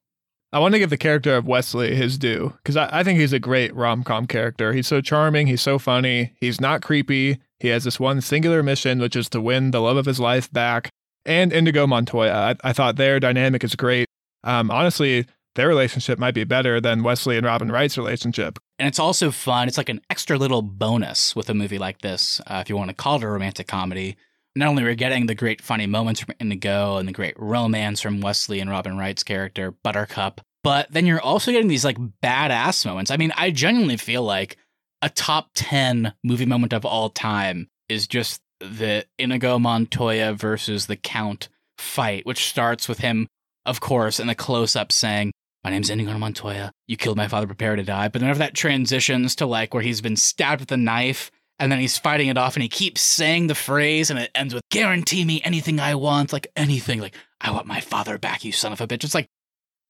I want to give the character of Westley his due because I, I think he's a great rom com character. He's so charming. He's so funny. He's not creepy. He has this one singular mission, which is to win the love of his life back. And Inigo Montoya. I, I thought their dynamic is great. Um, honestly, their relationship might be better than Westley and Robin Wright's relationship. And it's also fun. It's like an extra little bonus with a movie like this, uh, if you want to call it a romantic comedy. Not only are we getting the great funny moments from Inigo and the great romance from Westley and Robin Wright's character, Buttercup, but then you're also getting these like badass moments. I mean, I genuinely feel like a top 10 movie moment of all time is just the Inigo Montoya versus the Count fight, which starts with him, of course, in the close up saying, My name's Inigo Montoya. You killed my father, prepare to die. But then, whenever that transitions to like where he's been stabbed with a knife and then he's fighting it off and he keeps saying the phrase and it ends with, Guarantee me anything I want, like anything, like, I want my father back, you son of a bitch. It's like,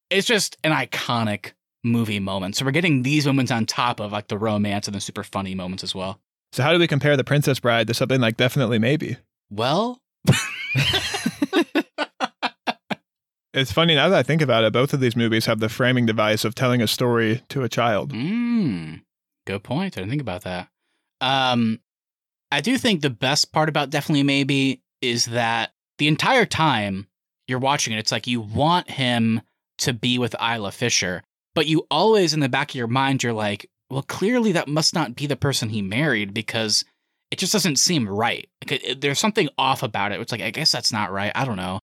it's just an iconic movie moment. So we're getting these moments on top of like the romance and the super funny moments as well. So, how do we compare The Princess Bride to something like Definitely Maybe? Well, [laughs] [laughs] It's funny now that I think about it, both of these movies have the framing device of telling a story to a child. mm, good point. I didn't think about that. Um, I do think the best part about Definitely Maybe is that the entire time you're watching it, it's like you want him to be with Isla Fisher, but you always in the back of your mind, you're like, well, clearly that must not be the person he married because it just doesn't seem right. Like it, there's something off about it. It's like I guess that's not right. I don't know.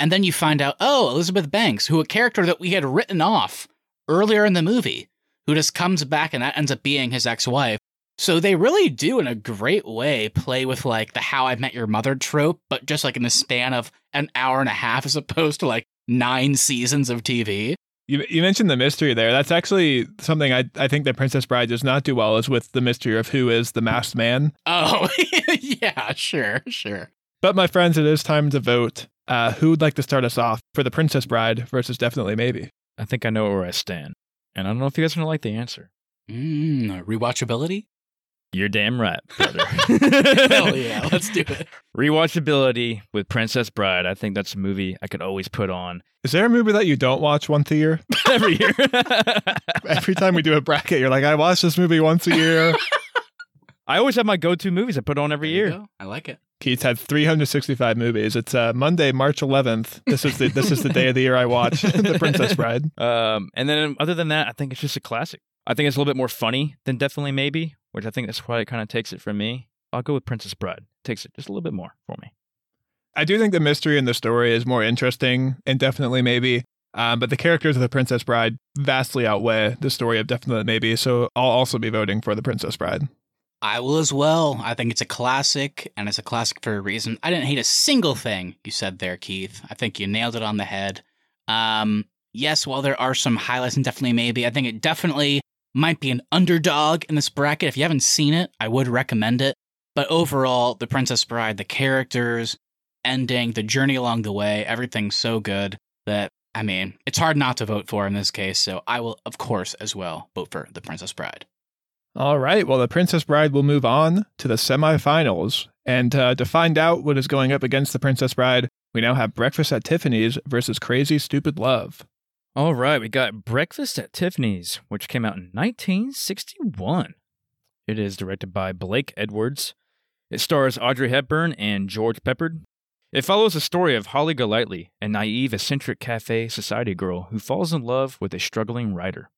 And then you find out, oh, Elizabeth Banks, who a character that we had written off earlier in the movie, who just comes back and that ends up being his ex-wife. So they really do in a great way play with like the how I met your mother trope, but just like in the span of an hour and a half as opposed to like nine seasons of TV. You, you mentioned the mystery there. That's actually something I, I think that Princess Bride does not do well is with the mystery of who is the masked man. Oh, [laughs] yeah, sure, sure. But my friends, it is time to vote. Uh, who would like to start us off for the Princess Bride versus Definitely Maybe? I think I know where I stand. And I don't know if you guys are going to like the answer. Mm, rewatchability? You're damn right, brother. [laughs] Hell yeah, [laughs] let's do it. Rewatchability with Princess Bride. I think that's a movie I could always put on Is there a movie that you don't watch once a year? [laughs] every year. Every time we do a bracket, you're like, I watch this movie once a year. I always have my go-to movies I put on every There you year. go. I like it. Keith had 365 movies. It's uh, Monday, March 11th. This is the this is the day of the year I watch [laughs] The Princess Bride. Um, and then other than that, I think it's just a classic. I think it's a little bit more funny than definitely maybe, which I think that's why it kind of takes it from me. I'll go with Princess Bride. Takes it just a little bit more for me. I do think the mystery in the story is more interesting and definitely maybe. Um, but the characters of the Princess Bride vastly outweigh the story of Definitely Maybe. So I'll also be voting for the Princess Bride. I will as well. I think it's a classic, and it's a classic for a reason. I didn't hate a single thing you said there, Keith. I think you nailed it on the head. Um, yes, while there are some highlights and definitely maybe, I think it definitely might be an underdog in this bracket. If you haven't seen it, I would recommend it. But overall, The Princess Bride, the characters, ending, the journey along the way, everything's so good that, I mean, it's hard not to vote for in this case. So I will, of course, as well vote for The Princess Bride. All right. Well, the Princess Bride will move on to the semifinals. And uh, to find out what is going up against the Princess Bride, we now have Breakfast at Tiffany's versus Crazy Stupid Love. All right, we got Breakfast at Tiffany's, which came out in 1961. It is directed by Blake Edwards. It stars Audrey Hepburn and George Peppard. It follows the story of Holly Golightly, a naive, eccentric cafe society girl who falls in love with a struggling writer.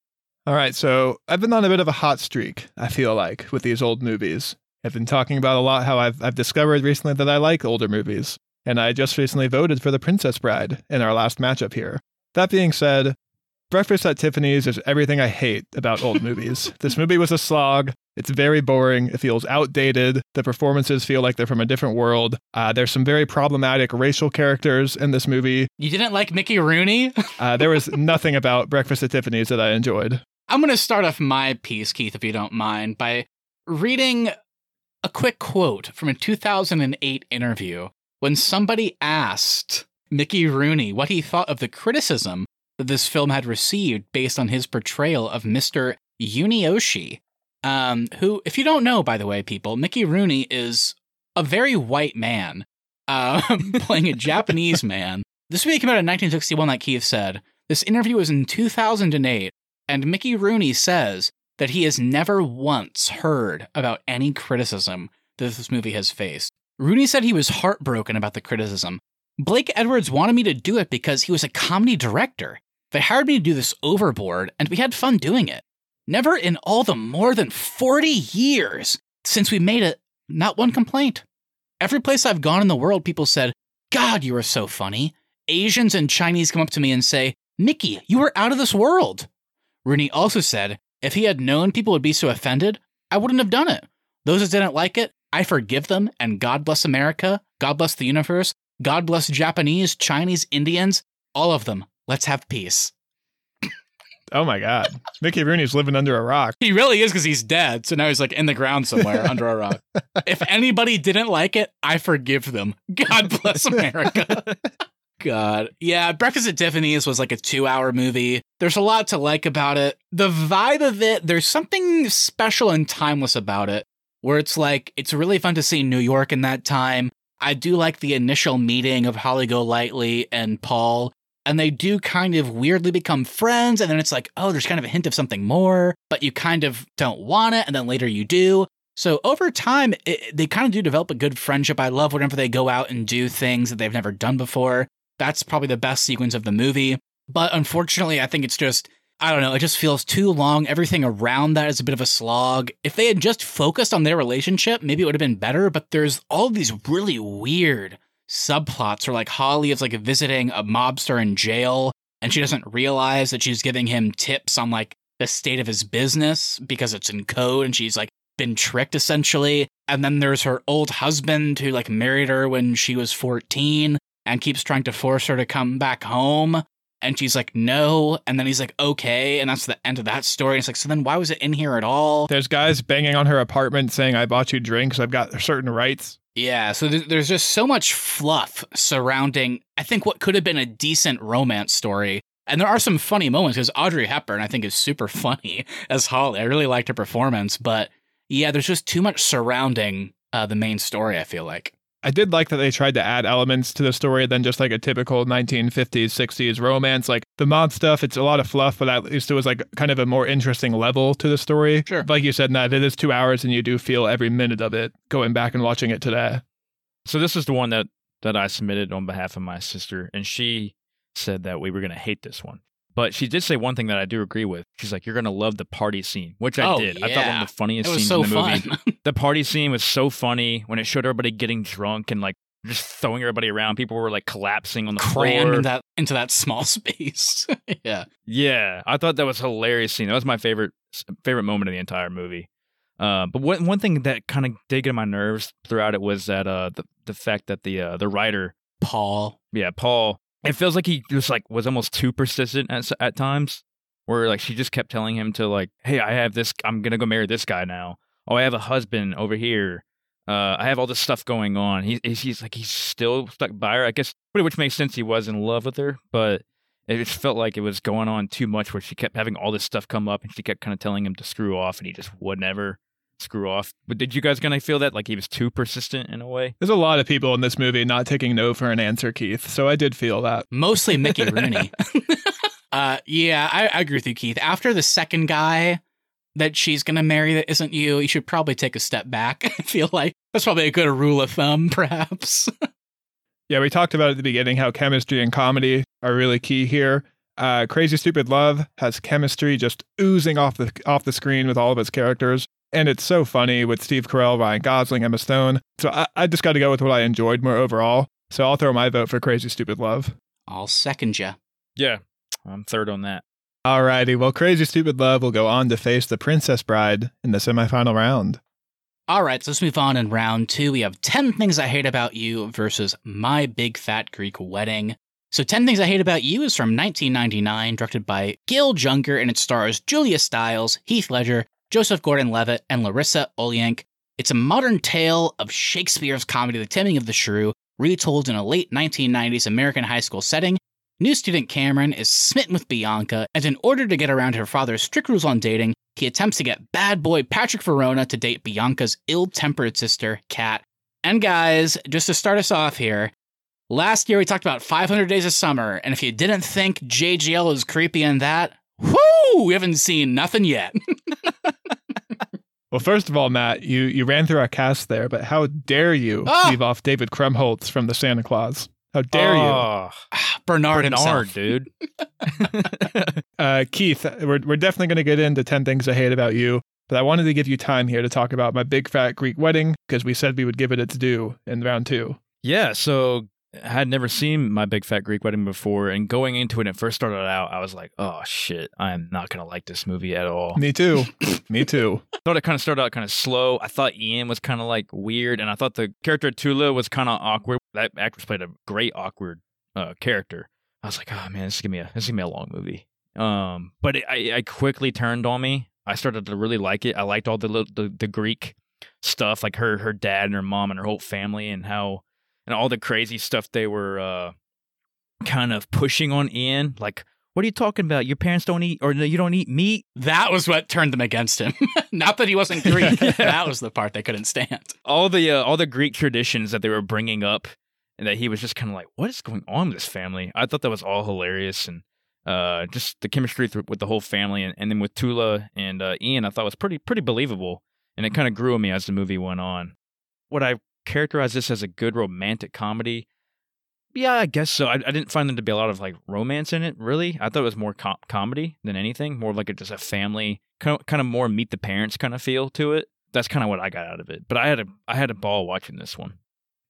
All right. So I've been on a bit of a hot streak, I feel like, with these old movies. I've been talking about a lot how I've, I've discovered recently that I like older movies, and I just recently voted for The Princess Bride in our last matchup here. That being said, Breakfast at Tiffany's is everything I hate about old movies. [laughs] This movie was a slog. It's very boring. It feels outdated. The performances feel like they're from a different world. Uh, there's some very problematic racial characters in this movie. You didn't like Mickey Rooney? Uh, there was nothing about Breakfast at Tiffany's that I enjoyed. I'm going to start off my piece, Keith, if you don't mind, by reading a quick quote from a 2008 interview when somebody asked Mickey Rooney what he thought of the criticism that this film had received based on his portrayal of Mr. Yunioshi. Um, who, if you don't know, by the way, people, Mickey Rooney is a very white man um, [laughs] playing a Japanese man. This movie came out in 1961, like Keith said. This interview was in 2008, and Mickey Rooney says that he has never once heard about any criticism that this movie has faced. Rooney said he was heartbroken about the criticism. Blake Edwards wanted me to do it because he was a comedy director. They hired me to do this overboard, and we had fun doing it. Never in all the more than 40 years since we made it, not one complaint. Every place I've gone in the world, people said, God, you are so funny. Asians and Chinese come up to me and say, Mickey, you are out of this world. Rooney also said, if he had known people would be so offended, I wouldn't have done it. Those that didn't like it, I forgive them, and God bless America, God bless the universe, God bless Japanese, Chinese, Indians, all of them. Let's have peace. [laughs] Oh my God. Mickey Rooney's living under a rock. He really is because he's dead. So now he's like in the ground somewhere [laughs] under a rock. If anybody didn't like it, I forgive them. God bless America. [laughs] God. Yeah, Breakfast at Tiffany's was like a two hour movie. There's a lot to like about it. The vibe of it, there's something special and timeless about it, where it's like, it's really fun to see New York in that time. I do like the initial meeting of Holly Golightly and Paul and they do kind of weirdly become friends and then it's like oh there's kind of a hint of something more but you kind of don't want it and then later you do so over time it, they kind of do develop a good friendship i love whenever they go out and do things that they've never done before that's probably the best sequence of the movie. But unfortunately i think it's just i don't know it just feels too long. Everything around that is a bit of a slog. If they had just focused on their relationship maybe it would have been better but there's all these really weird subplots where like Holly is like visiting a mobster in jail and she doesn't realize that she's giving him tips on like the state of his business because it's in code and she's like been tricked essentially. And then there's her old husband who like married her when she was 14 and keeps trying to force her to come back home. And she's like, no. And then he's like, okay. And that's the end of that story. And it's like, so then why was it in here at all? There's guys banging on her apartment saying, I bought you drinks. I've got certain rights. Yeah, so there's just so much fluff surrounding, I think, what could have been a decent romance story. And there are some funny moments because Audrey Hepburn, I think, is super [laughs] funny as Holly. I really liked her performance. But yeah, there's just too much surrounding uh, the main story, I feel like. I did like that they tried to add elements to the story than just like a typical 1950s, 60s romance. Like the mob stuff, it's a lot of fluff, but at least it was like kind of a more interesting level to the story. Sure. Like you said, that it is two hours and you do feel every minute of it going back and watching it today. So this is the one that that I submitted on behalf of my sister, and she said that we were going to hate this one. But she did say one thing that I do agree with. She's like, "You're gonna love the party scene," which I Oh, did. I thought one of the funniest scenes so in the movie. [laughs] The party scene was so funny when it showed everybody getting drunk and like just throwing everybody around. People were like collapsing on the Crammed floor. in that, into that small [laughs] space. [laughs] yeah. Yeah, I thought that was a hilarious scene. That was my favorite favorite moment of the entire movie. Uh, but one one thing that kind of did get on my nerves throughout it was that uh the the fact that the uh, the writer Paul. yeah Paul it feels like he just like was almost too persistent at at times where like she just kept telling him to like hey I have this I'm gonna go marry this guy now. Oh I have a husband over here. Uh I have all this stuff going on. He he's, he's like he's still stuck by her I guess which makes sense he was in love with her but it just felt like it was going on too much where she kept having all this stuff come up and she kept kind of telling him to screw off and he just would never screw off. But did you guys gonna feel that like he was too persistent in a way? There's a lot of people in this movie not taking no for an answer, Keith. So I did feel that. Mostly Mickey [laughs] Rooney. [laughs] uh, yeah, I, I agree with you, Keith. After the second guy that she's gonna marry that isn't you, you should probably take a step back. [laughs] I feel like that's probably a good rule of thumb, perhaps. Yeah, we talked about at the beginning how chemistry and comedy are really key here. Uh, Crazy Stupid Love has chemistry just oozing off the off the screen with all of its characters. And it's so funny with Steve Carell, Ryan Gosling, Emma Stone. So I, I just got to go with what I enjoyed more overall. So I'll throw my vote for Crazy Stupid Love. I'll second you. Yeah, I'm third on that. Alrighty, well, Crazy Stupid Love will go on to face The Princess Bride in the semifinal round. All right, so let's move on in round two. We have 10 Things I Hate About You versus My Big Fat Greek Wedding. So 10 Things I Hate About You is from 1999, directed by Gil Junger, and it stars Julia Stiles, Heath Ledger, Joseph Gordon-Levitt, and Larissa Oleynik. It's a modern tale of Shakespeare's comedy The Taming of the Shrew, retold in a late 1990s American high school setting. New student Cameron is smitten with Bianca, and in order to get around her father's strict rules on dating, he attempts to get bad boy Patrick Verona to date Bianca's ill tempered sister, Kat. And guys, just to start us off here, last year we talked about 500 Days of Summer, and if you didn't think JGL was creepy in that, whoo, we haven't seen nothing yet. [laughs] Well, first of all, Matt, you, you ran through our cast there, but how dare you Ah! leave off David Krumholtz from the Santa Claus? How dare you? Oh, Bernard, Bernard, himself. dude. [laughs] Uh, Keith, we're, we're definitely going to get into 10 Things I Hate About You, but I wanted to give you time here to talk about my big fat Greek wedding because we said we would give it its due in round two. Yeah, so I had never seen my big fat Greek wedding before, and going into it, it first started out, I was like, "Oh shit, I am not gonna like this movie at all." Me too. Me too. I [laughs] thought it kind of started out kind of slow. I thought Ian was kind of like weird, and I thought the character Toula was kind of awkward. That actress played a great awkward uh, character. I was like, "Oh man, this is gonna be a this is gonna be a long movie." Um, but it, I, I quickly turned on me. I started to really like it. I liked all the the, the Greek stuff, like her her dad and her mom and her whole family, and how and all the crazy stuff they were uh, kind of pushing on Ian. Like, what are you talking about? Your parents don't eat, or you don't eat meat. That was what turned them against him. [laughs] Not that he wasn't [laughs] Greek. that was the part they couldn't stand. all the uh, all the Greek traditions that they were bringing up, and that he was just kind of like, "What is going on with this family?" I thought that was all hilarious, and uh, just the chemistry th- with the whole family, and, and then with Toula and uh, Ian, I thought was pretty pretty believable, and it kind of grew on me as the movie went on. Would I characterize this as a good romantic comedy? Yeah, I guess so. I, I didn't find there to be a lot of like romance in it. Really, I thought it was more com- comedy than anything, more like a, just a family kind of, kind of more meet the parents kind of feel to it. That's kind of what I got out of it. But I had a I had a ball watching this one.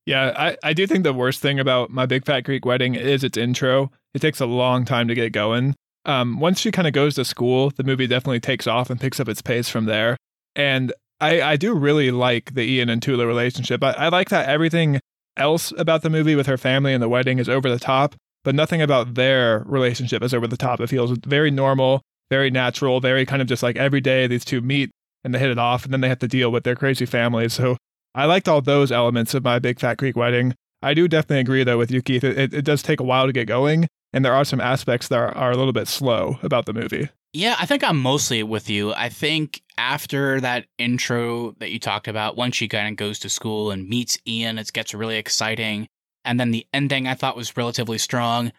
Yeah, I, I do think the worst thing about my big fat Greek wedding is its intro. It takes a long time to get going. Um, once she kind of goes to school, the movie definitely takes off and picks up its pace from there. And I, I do really like the Ian and Toula relationship. I, I like that everything else about the movie with her family and the wedding is over the top, but nothing about their relationship is over the top. It feels very normal, very natural, very kind of just like every day these two meet and they hit it off, and then they have to deal with their crazy families. So I liked all those elements of my Big Fat Greek wedding. I do definitely agree though with you, Keith. It, it, it does take a while to get going, and there are some aspects that are, are a little bit slow about the movie. Yeah, I think I'm mostly with you. I think after that intro that you talked about, once she kind of goes to school and meets Ian, it gets really exciting. And then the ending I thought was relatively strong.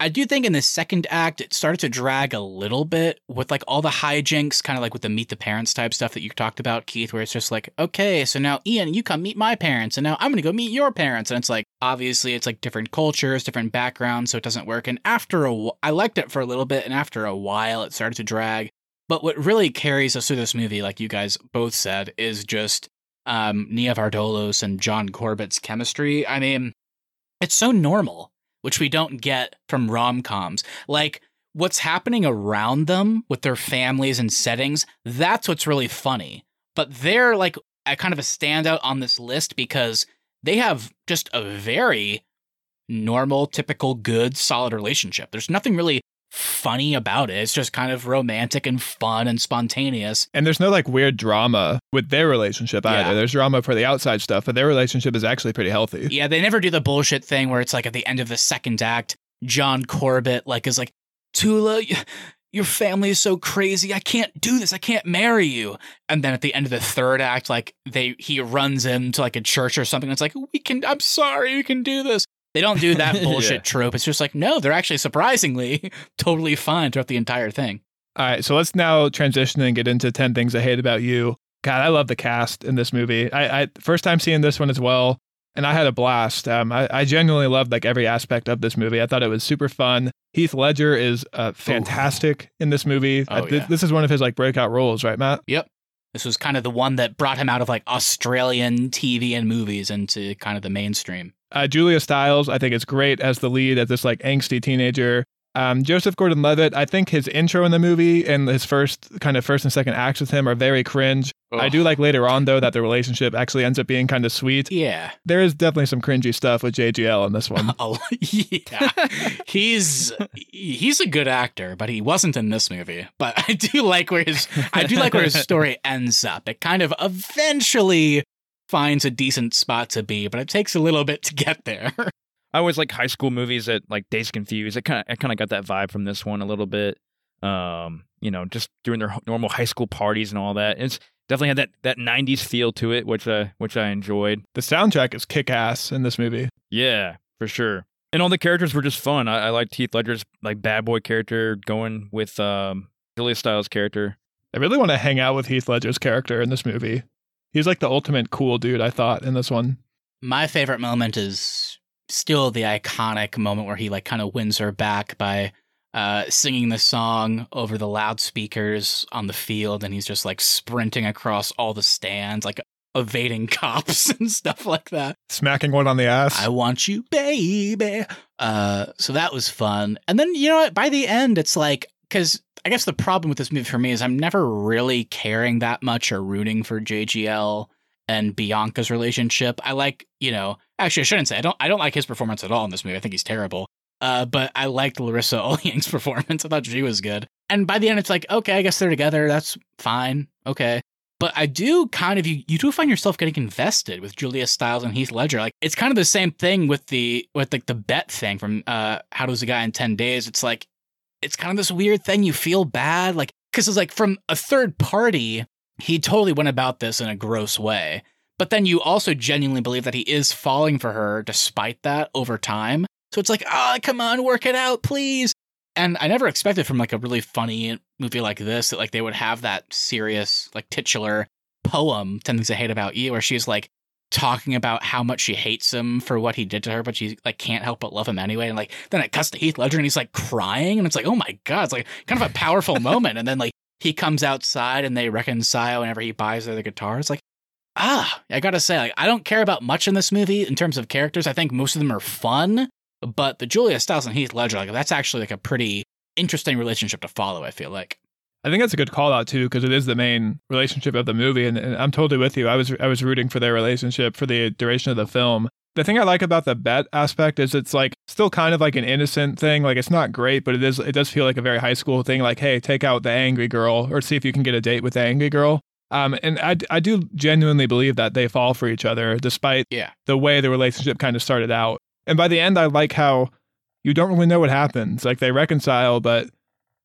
I do think in the second act, it started to drag a little bit with like all the hijinks, kind of like with the meet the parents type stuff that you talked about, Keith, where it's just like, okay, so now Ian, you come meet my parents, and now I'm gonna go meet your parents. And it's like, obviously, it's like different cultures, different backgrounds, so it doesn't work. And after a I liked it for a little bit, and after a while, it started to drag. But what really carries us through this movie, like you guys both said, is just um, Nia Vardalos and John Corbett's chemistry. I mean, it's so normal, which we don't get from rom coms. Like, what's happening around them with their families and settings, that's what's really funny. But they're like a kind of a standout on this list because they have just a very normal, typical, good, solid relationship. There's nothing really funny about it. It's just kind of romantic and fun and spontaneous. And there's no like weird drama with their relationship either. Yeah. There's drama for the outside stuff, but their relationship is actually pretty healthy. Yeah, they never do the bullshit thing where it's like at the end of the second act, John Corbett like is like, Toula, your family is so crazy. I can't do this. I can't marry you. And then at the end of the third act, like they he runs into like a church or something. It's like we can. I'm sorry, we can do this. They don't do [laughs] that bullshit Yeah. trope. It's just like no, they're actually surprisingly [laughs] totally fine throughout the entire thing. All right, so let's now transition and get into 10 Things I Hate About You. God, I love the cast in this movie. I, I first time seeing this one as well, and I had a blast. Um, I, I genuinely loved like every aspect of this movie. I thought it was super fun. Heath Ledger is uh, fantastic in this movie. Oh, I- thi- yeah. This is one of his like breakout roles, right, Matt? Yep. This was kind of the one that brought him out of like Australian TV and movies into kind of the mainstream. Uh, Julia Stiles, I think, is great as the lead as this like angsty teenager. Um, Joseph Gordon-Levitt, I think his intro in the movie and his first kind of first and second acts with him are very cringe. I do like later on though that the relationship actually ends up being kind of sweet. Yeah. There is definitely some cringy stuff with JGL in this one. [laughs] Oh, yeah. he's he's a good actor, but he wasn't in this movie. But I do like where his I do like where his story [laughs] ends up. It kind of eventually finds a decent spot to be, but it takes a little bit to get there. [laughs] I always like high school movies that like Days Confused. It kind of I kind of got that vibe from this one a little bit. Um, you know, just during their normal high school parties and all that. It's definitely had that that 90s feel to it, which I which I enjoyed. The soundtrack is kick ass in this movie. Yeah, for sure. And all the characters were just fun. I, I liked Heath Ledger's like bad boy character going with um Julia Stiles' character. I really want to hang out with Heath Ledger's character in this movie. He's like the ultimate cool dude, I thought, in this one. My favorite moment is still the iconic moment where he like kind of wins her back by uh, singing the song over the loudspeakers on the field, and he's just like sprinting across all the stands, like evading [laughs] cops and stuff like that. Smacking one on the ass. I want you, baby. Uh, so that was fun. And then you know what? By the end, it's like because I guess the problem with this movie for me is I'm never really caring that much or rooting for JGL and Bianca's relationship. I like, you know, actually I shouldn't say I don't I don't like his performance at all in this movie. I think he's terrible. Uh, but I liked Larissa [laughs] Oliang's performance. I thought she was good. And by the end, it's like, okay, I guess they're together. That's fine. Okay. But I do kind of you you do find yourself getting invested with Julia Stiles and Heath Ledger. Like it's kind of the same thing with the with like the bet thing from uh How Does a Guy in Ten Days. It's like it's kind of this weird thing. You feel bad, like because it's like from a third party, he totally went about this in a gross way. But then you also genuinely believe that he is falling for her despite that over time. So it's like, oh, come on, work it out, please. And I never expected from like a really funny movie like this that like they would have that serious, like titular poem, 10 Things I Hate About You, where she's like talking about how much she hates him for what he did to her, but she like can't help but love him anyway. And like then it cuts to Heath Ledger and he's like crying, and it's like, oh my god, it's like kind of a powerful [laughs] moment. And then like he comes outside and they reconcile whenever he buys her the guitar. It's like, ah, I gotta say, like I don't care about much in this movie in terms of characters. I think most of them are fun, but the Julia Stiles and Heath Ledger, like that's actually like a pretty interesting relationship to follow. I feel like. I think that's a good call out too, because it is the main relationship of the movie, and, and, I'm totally with you. I was I was rooting for their relationship for the duration of the film. The thing I like about the bet aspect is it's like still kind of like an innocent thing. Like it's not great, but it is it does feel like a very high school thing. Like, hey, take out the angry girl, or see if you can get a date with the angry girl. Um, and I, I do genuinely believe that they fall for each other, despite yeah. the way the relationship kind of started out. And by the end, I like how you don't really know what happens. Like they reconcile, but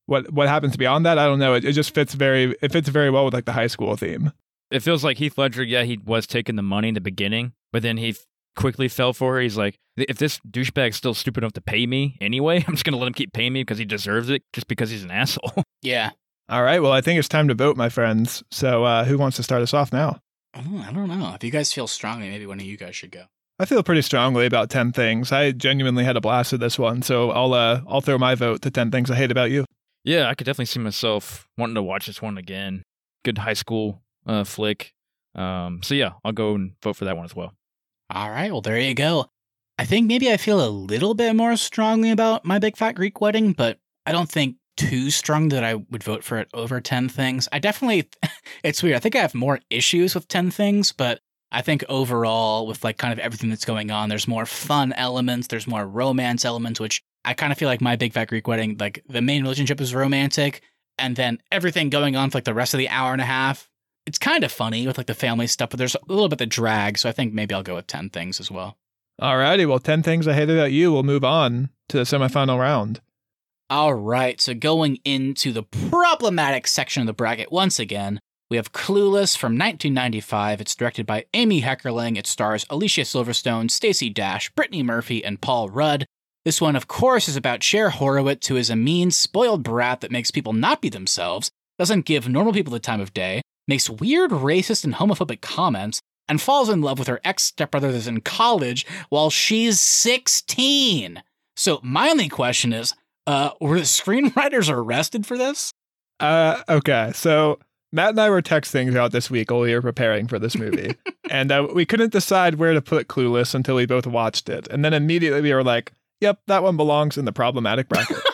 what what happens beyond that, I don't know. It, it just fits very it fits very well with like the high school theme. It feels like Heath Ledger, yeah, he was taking the money in the beginning, but then he quickly fell for her. He's like, if this douchebag's still stupid enough to pay me anyway, [laughs] I'm just gonna let him keep paying me because he deserves it, just because he's an asshole. [laughs] Yeah. All right. Well, I think it's time to vote, my friends. So, uh, who wants to start us off now? I don't know. If you guys feel strongly, maybe one of you guys should go. I feel pretty strongly about ten things. I genuinely had a blast with this one, so I'll uh, I'll throw my vote to ten things I hate about you. Yeah, I could definitely see myself wanting to watch this one again. Good high school uh, flick. Um, so yeah, I'll go and vote for that one as well. All right, well there you go. I think maybe I feel a little bit more strongly about my big fat Greek wedding, but I don't think too strong that I would vote for it over 10 things. I definitely [laughs] it's weird. I think I have more issues with 10 things, but I think overall with like kind of everything that's going on, there's more fun elements, there's more romance elements which I kind of feel like my big fat Greek wedding, like the main relationship is romantic, and then everything going on for like the rest of the hour and a half, it's kind of funny with like the family stuff, but there's a little bit of drag. So I think maybe I'll go with 10 things as well. Alrighty, well, 10 things I hate about you. We'll move on to the semifinal round. All right, so going into the problematic section of the bracket once again, we have Clueless from 1995. It's directed by Amy Heckerling. It stars Alicia Silverstone, Stacey Dash, Brittany Murphy, and Paul Rudd. This one, of course, is about Cher Horowitz, who is a mean, spoiled brat that makes people not be themselves, doesn't give normal people the time of day, makes weird racist and homophobic comments, and falls in love with her ex stepbrother that's in college while she's 16. So, my only question is uh, were the screenwriters arrested for this? Uh, okay. So Matt and I were texting throughout this week while we were preparing for this movie, [laughs] and uh, we couldn't decide where to put Clueless until we both watched it. And then immediately we were like, "Yep, that one belongs in the problematic bracket." [laughs]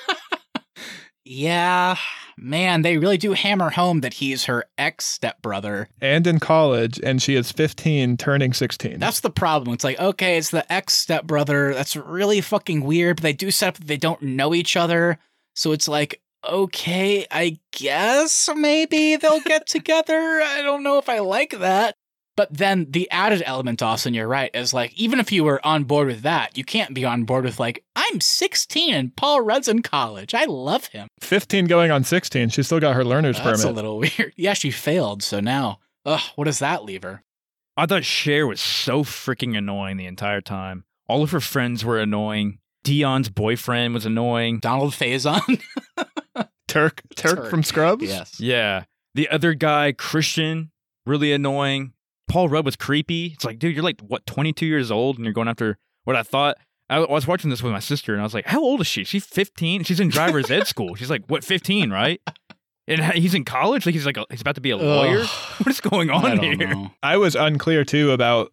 Yeah, man, they really do hammer home that he's her ex stepbrother. and in college, and she is 15, turning 16. That's the problem. It's like, okay, it's the ex stepbrother. That's really fucking weird. But they do set up that they don't know each other. So it's like, okay, I guess maybe they'll get together. I don't know if I like that. But then the added element, Austin, you're right, is like, even if you were on board with that, you can't be on board with, like, I'm 16 and Paul Rudd's in college. I love him. 15 going on 16. She still got her learner's That's permit. That's a little [laughs] weird. Yeah, she failed. So now, ugh, what does that leave her? I thought Cher was so freaking annoying the entire time. All of her friends were annoying. Dionne's boyfriend was annoying. Donald Faison? [laughs] Turk, Turk, Turk. from Scrubs? yes. Yeah. The other guy, Christian, really annoying. Paul Rudd was creepy. It's like, dude, you're like, what, 22 years old and you're going after what I thought. I was watching this with my sister and I was like, how old is she? She's 15. She's in driver's ed school. She's like, what, 15, right? And he's in college. Like he's like, a, he's about to be a lawyer. Ugh. What is going I on don't here? know. I was unclear too about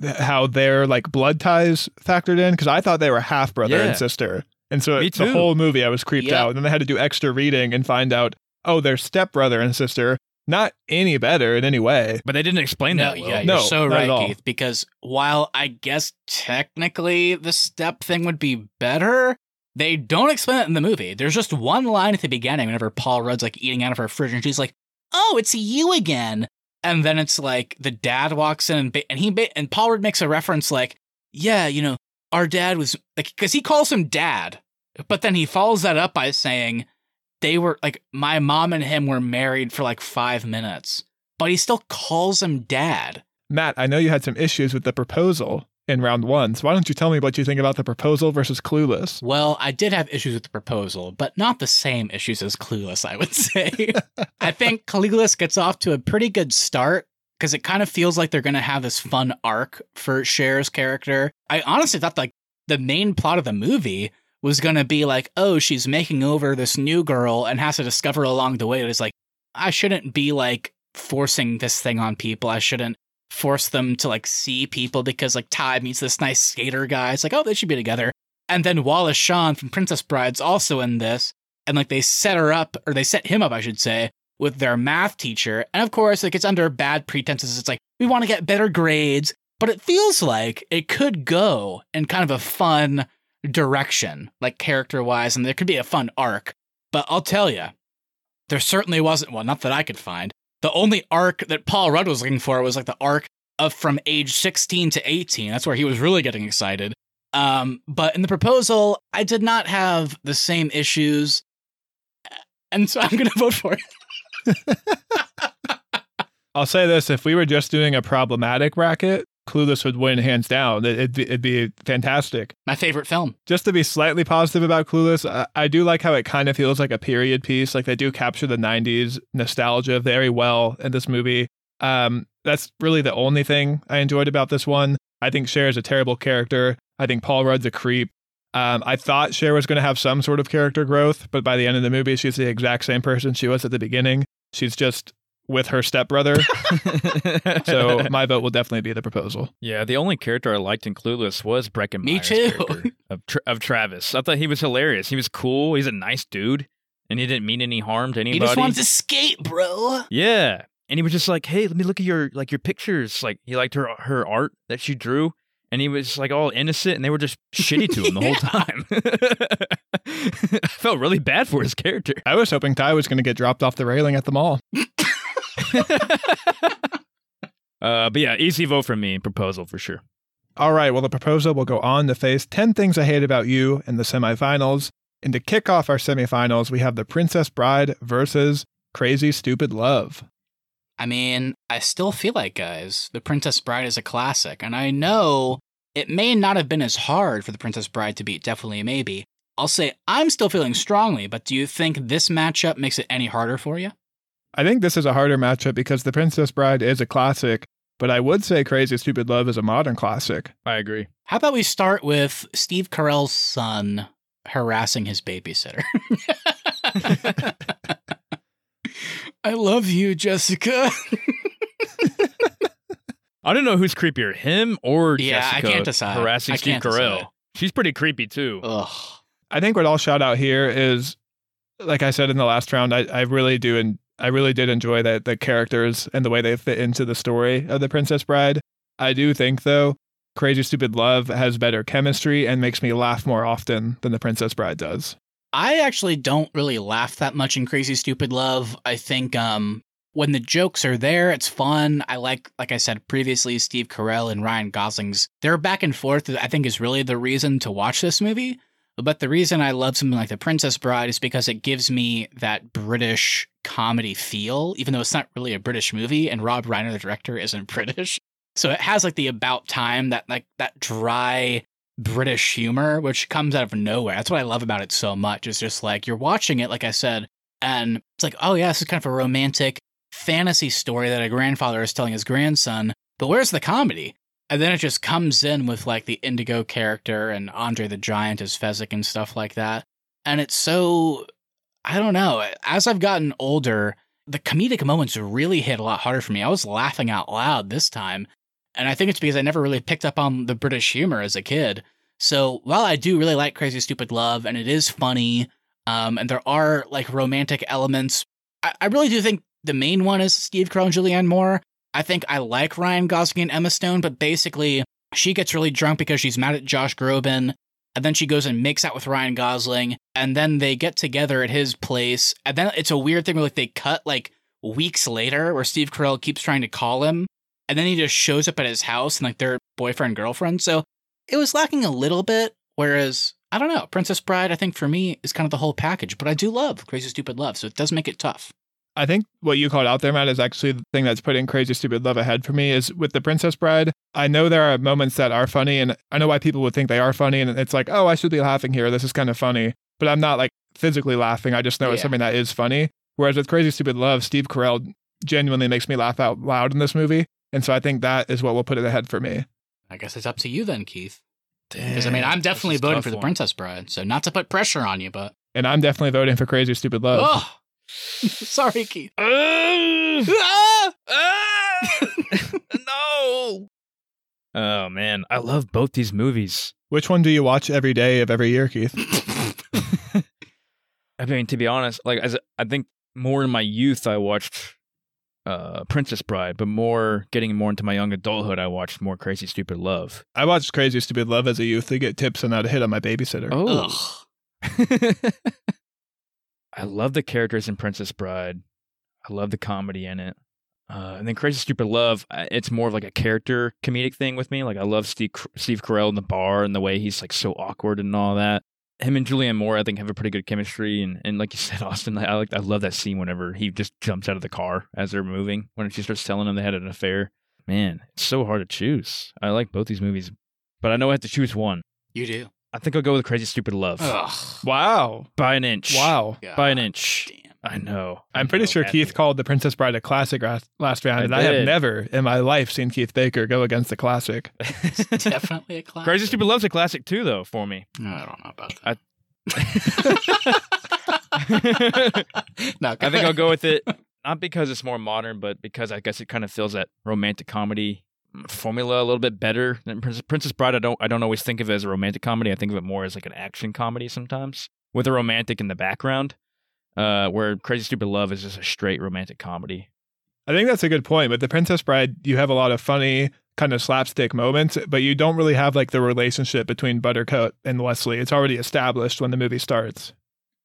th- how their like blood ties factored in because I thought they were half brother Yeah. and sister. And so Me it- the whole movie I was creeped Yep. out. And then I had to do extra reading and find out, oh, they're stepbrother and sister. Not any better in any way. But they didn't explain No, that well. yeah, you're No, so right. Keith. Because while I guess technically the step thing would be better, they don't explain it in the movie. There's just one line at the beginning whenever Paul Rudd's like eating out of her fridge, and she's like, "Oh, it's you again." And then it's like the dad walks in, and, ba- and he ba- and Paul Rudd makes a reference like, "Yeah, you know, our dad was like," because he calls him dad, but then he follows that up by saying they were like my mom and him were married for like five minutes but he still calls him dad. Matt, I know you had some issues with the proposal in round one. So why don't you tell me what you think about the proposal versus Clueless? Well, I did have issues with the proposal, but not the same issues as Clueless, I would say. [laughs] I think Clueless gets off to a pretty good start because it kind of feels like they're going to have this fun arc for Cher's character. I honestly thought like the main plot of the movie was going to be like, oh, she's making over this new girl and has to discover along the way that it's like, I shouldn't be like forcing this thing on people. I shouldn't force them to like see people because like Tai meets this nice skater guy. It's like, oh, they should be together. And then Wallace Shawn from Princess Bride's also in this. And like they set her up, or they set him up, I should say, with their math teacher. And of course, like it's under bad pretenses. It's like, we want to get better grades. But it feels like it could go in kind of a fun direction, like character wise, and there could be a fun arc. But I'll tell you, there certainly wasn't one, not that I could find. The only arc that Paul Rudd was looking for was like the arc of from age 16 to 18. That's where he was really getting excited. Um, but in the proposal, I did not have the same issues. And so I'm going to vote for it. [laughs] I'll say this if we were just doing a problematic bracket, Clueless would win hands down. It- It'd be, it'd be fantastic. My favorite film. Just to be slightly positive about Clueless, I, I do like how it kind of feels like a period piece. Like they do capture the 90s nostalgia very well in this movie. Um, that's really the only thing I enjoyed about this one. I think Cher is a terrible character. I think Paul Rudd's a creep. Um, I thought Cher was going to have some sort of character growth, but by the end of the movie, she's the exact same person she was at the beginning. She's just with her stepbrother. [laughs] so my vote will definitely be the proposal. yeah, the only character I liked in Clueless was Breckin Me Meyer's too. of, Tra- of Travis. I thought he was hilarious. He was cool. He's a nice dude, and he didn't mean any harm to anybody. He just wanted to skate, bro. Yeah. And he was just like, "Hey, let me look at your like your pictures." Like he liked her her art that she drew, and he was like all innocent, and they were just shitty to him the whole [laughs] time. [laughs] I felt really bad for his character. I was hoping Tai was going to get dropped off the railing at the mall. [laughs] Uh, but yeah, easy vote for me. Proposal for sure. All right, well, the proposal will go on to face 10 Things I Hate About You in the semifinals. And to kick off our semifinals, we have The Princess Bride versus Crazy Stupid Love. I mean, I still feel like, guys, The Princess Bride is a classic, and I know it may not have been as hard for The Princess Bride to beat Definitely Maybe. I'll say I'm still feeling strongly, but do you think this matchup makes it any harder for you? I think this is a harder matchup because The Princess Bride is a classic, but I would say Crazy Stupid Love is a modern classic. I agree. How about we start with Steve Carell's son harassing his babysitter? [laughs] I love you, Jessica. [laughs] I don't know who's creepier, him or Yeah, I Jessica can't decide. harassing I Steve can't Carell. decide. She's pretty creepy too. Ugh. I think what I'll shout out here is, like I said in the last round, I, I really do and I really did enjoy that the characters and the way they fit into the story of the Princess Bride. I do think though, Crazy Stupid Love has better chemistry and makes me laugh more often than the Princess Bride does. I actually don't really laugh that much in Crazy Stupid Love. I think um when the jokes are there, it's fun. I like like I said previously, Steve Carell and Ryan Gosling's their back and forth I think is really the reason to watch this movie. But the reason I love something like The Princess Bride is because it gives me that British comedy feel, even though it's not really a British movie, and Rob Reiner, the director, isn't [laughs] British. So it has like the about time, that like that dry British humor, which comes out of nowhere. That's what I love about it so much. It's just like you're watching it, like I said, and it's like, oh yeah, this is kind of a romantic fantasy story that a grandfather is telling his grandson. But where's the comedy? And then it just comes in with like the Inigo character and Andre the Giant as Fezzik and stuff like that. And it's so, I don't know. As I've gotten older, the comedic moments really hit a lot harder for me. I was laughing out loud this time. And I think it's because I never really picked up on the British humor as a kid. So while I do really like Crazy Stupid Love and it is funny, um, and there are like romantic elements, I, I really do think the main one is Steve Carell and Julianne Moore. I think I like Ryan Gosling and Emma Stone, but basically she gets really drunk because she's mad at Josh Groban. And then she goes and makes out with Ryan Gosling. And then they get together at his place. And then it's a weird thing where like they cut like weeks later where Steve Carell keeps trying to call him. And then he just shows up at his house and like they're boyfriend, girlfriend. So it was lacking a little bit. Whereas, I don't know, Princess Bride, I think for me is kind of the whole package. But I do love Crazy Stupid Love. So it does make it tough. I think what you called out there, Matt, is actually the thing that's putting Crazy Stupid Love ahead for me is with The Princess Bride. I know there are moments that are funny, and I know why people would think they are funny, and it's like, oh, I should be laughing here. This is kind of funny. But I'm not like physically laughing. I just know it's something that is funny. Whereas with Crazy Stupid Love, Steve Carell genuinely makes me laugh out loud in this movie. And so I think that is what will put it ahead for me. I guess it's up to you then, Keith. Because I mean, I'm definitely voting for The Princess Bride. So not to put pressure on you, but. And I'm definitely voting for Crazy Stupid Love. Oh! [laughs] Sorry, Keith. [laughs] Ah! Ah! [laughs] no. Oh man, I love both these movies. Which one do you watch every day of every year, Keith? I mean, to be honest, like as I think more in my youth, I watched uh, Princess Bride, but more getting more into my young adulthood, I watched more Crazy Stupid Love. I watched Crazy Stupid Love as a youth to get tips on how to hit on my babysitter. Oh, Ugh. I love the characters in Princess Bride. I love the comedy in it. Uh, and then Crazy Stupid Love, it's more of like a character comedic thing with me. Like I love Steve Steve Carell in the bar and the way he's like so awkward and all that. Him and Julianne Moore, I think, have a pretty good chemistry. And, and like you [laughs] said, Austin, I like I love that scene whenever he just jumps out of the car as they're moving when she starts telling him they had an affair. Man, it's so hard to choose. I like both these movies, but I know I have to choose one. You do. I think I'll go with Crazy Stupid Love Ugh. Wow. by an inch. Wow. by an inch. Damn. I know. I I'm pretty know, sure bad Keith called The Princess Bride a classic last, last round, I and I have never in my life seen Keith Baker go against the classic. [laughs] Definitely a classic. Crazy Stupid Love's a classic too, though, for me. I don't know about I- that. [laughs] no, I think I'll go with it, [laughs] not because it's more modern, but because I guess it kind of feels that romantic comedy formula a little bit better than Princess, Princess Bride. I don't, I don't always think of it as a romantic comedy. I think of it more as like an action comedy sometimes with a romantic in the background. Uh, where Crazy Stupid Love is just a straight romantic comedy. I think that's a good point. But The Princess Bride, you have a lot of funny, kind of slapstick moments, but you don't really have like the relationship between Buttercup and Westley. It's already established when the movie starts.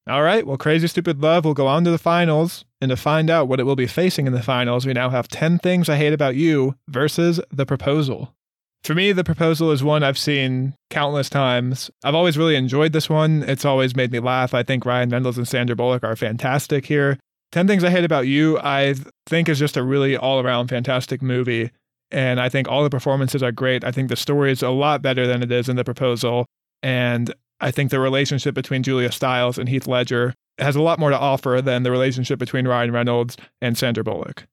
All right, well, Crazy Stupid Love will go on to the finals. And to find out what it will be facing in the finals, we now have 10 Things I Hate About You versus The Proposal. For me, The Proposal is one I've seen countless times. I've always really enjoyed this one. It's always made me laugh. I think Ryan Reynolds and Sandra Bullock are fantastic here. 10 Things I Hate About You, I think is just a really all around fantastic movie. And I think all the performances are great. I think the story is a lot better than it is in The Proposal. And I think the relationship between Julia Stiles and Heath Ledger has a lot more to offer than the relationship between Ryan Reynolds and Sandra Bullock.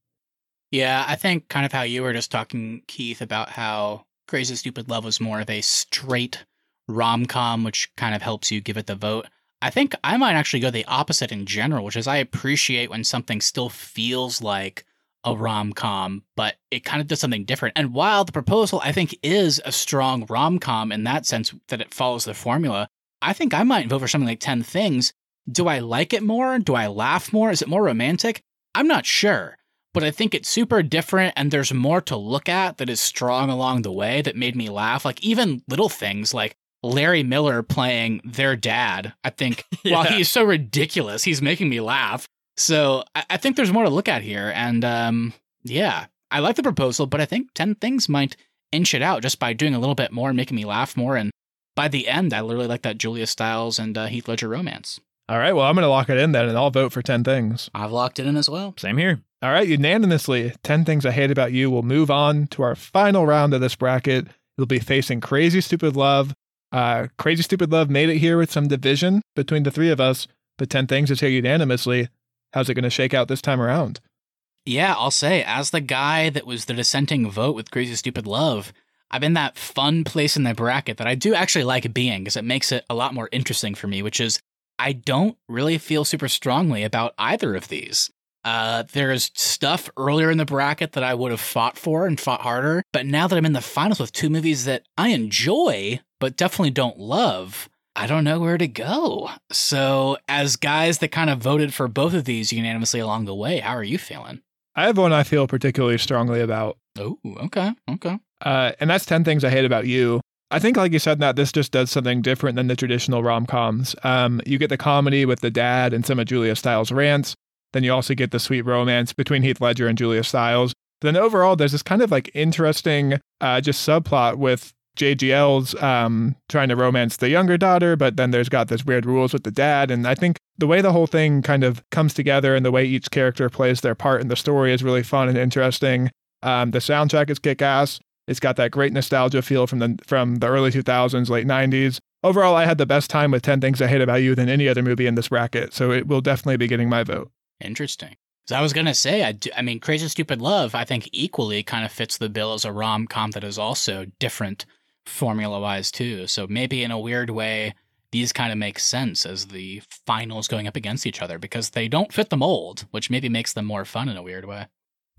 Yeah, I think kind of how you were just talking, Keith, about how Crazy Stupid Love was more of a straight rom com, which kind of helps you give it the vote. I think I might actually go the opposite in general, which is I appreciate when something still feels like a rom com, but it kind of does something different. And while the proposal, I think, is a strong rom com in that sense that it follows the formula, I think I might vote for something like 10 Things. Do I like it more? Do I laugh more? Is it more romantic? I'm not sure, but I think it's super different and there's more to look at that is strong along the way that made me laugh. Like even little things like Larry Miller playing their dad. I think [laughs] yeah. while he's so ridiculous, he's making me laugh. So I, I think there's more to look at here. And um, yeah, I like the proposal, but I think 10 things might inch it out just by doing a little bit more and making me laugh more. And by the end, I literally like that Julia Stiles and uh, Heath Ledger romance. All right. Well, I'm going to lock it in then, and I'll vote for 10 things. I've locked it in as well. Same here. All right. Unanimously, 10 Things I Hate About You We'll move on to our final round of this bracket. You'll be facing Crazy Stupid Love uh, Crazy Stupid Love made it here with some division between the three of us, but 10 Things is here unanimously. How's it going to shake out this time around? Yeah, I'll say, as the guy that was the dissenting vote with Crazy Stupid Love, I'm in that fun place in the bracket that I do actually like being because it makes it a lot more interesting for me, which is I don't really feel super strongly about either of these. Uh, there's stuff earlier in the bracket that I would have fought for and fought harder, but now that I'm in the finals with two movies that I enjoy, but definitely don't love, I don't know where to go. So, as guys that kind of voted for both of these unanimously along the way, how are you feeling? I have one I feel particularly strongly about. Oh, okay, okay. Uh, and that's 10 Things I Hate About You. I think, like you said, that this just does something different than the traditional rom coms. Um, you get the comedy with the dad and some of Julia Stiles' rants. Then you also get the sweet romance between Heath Ledger and Julia Stiles. Then overall, there's this kind of like interesting uh, just subplot with JGL's um, trying to romance the younger daughter, but then there's got this weird rules with the dad. And I think the way the whole thing kind of comes together and the way each character plays their part in the story is really fun and interesting. Um, the soundtrack is kick ass. It's got that great nostalgia feel from the from the early 2000s, late 90s. Overall, I had the best time with 10 Things I Hate About You than any other movie in this bracket, so it will definitely be getting my vote. Interesting. So I was gonna say, I, do, I mean, Crazy Stupid Love, I think equally kind of fits the bill as a rom com that is also different formula wise too. So maybe in a weird way, these kind of make sense as the finals going up against each other because they don't fit the mold, which maybe makes them more fun in a weird way.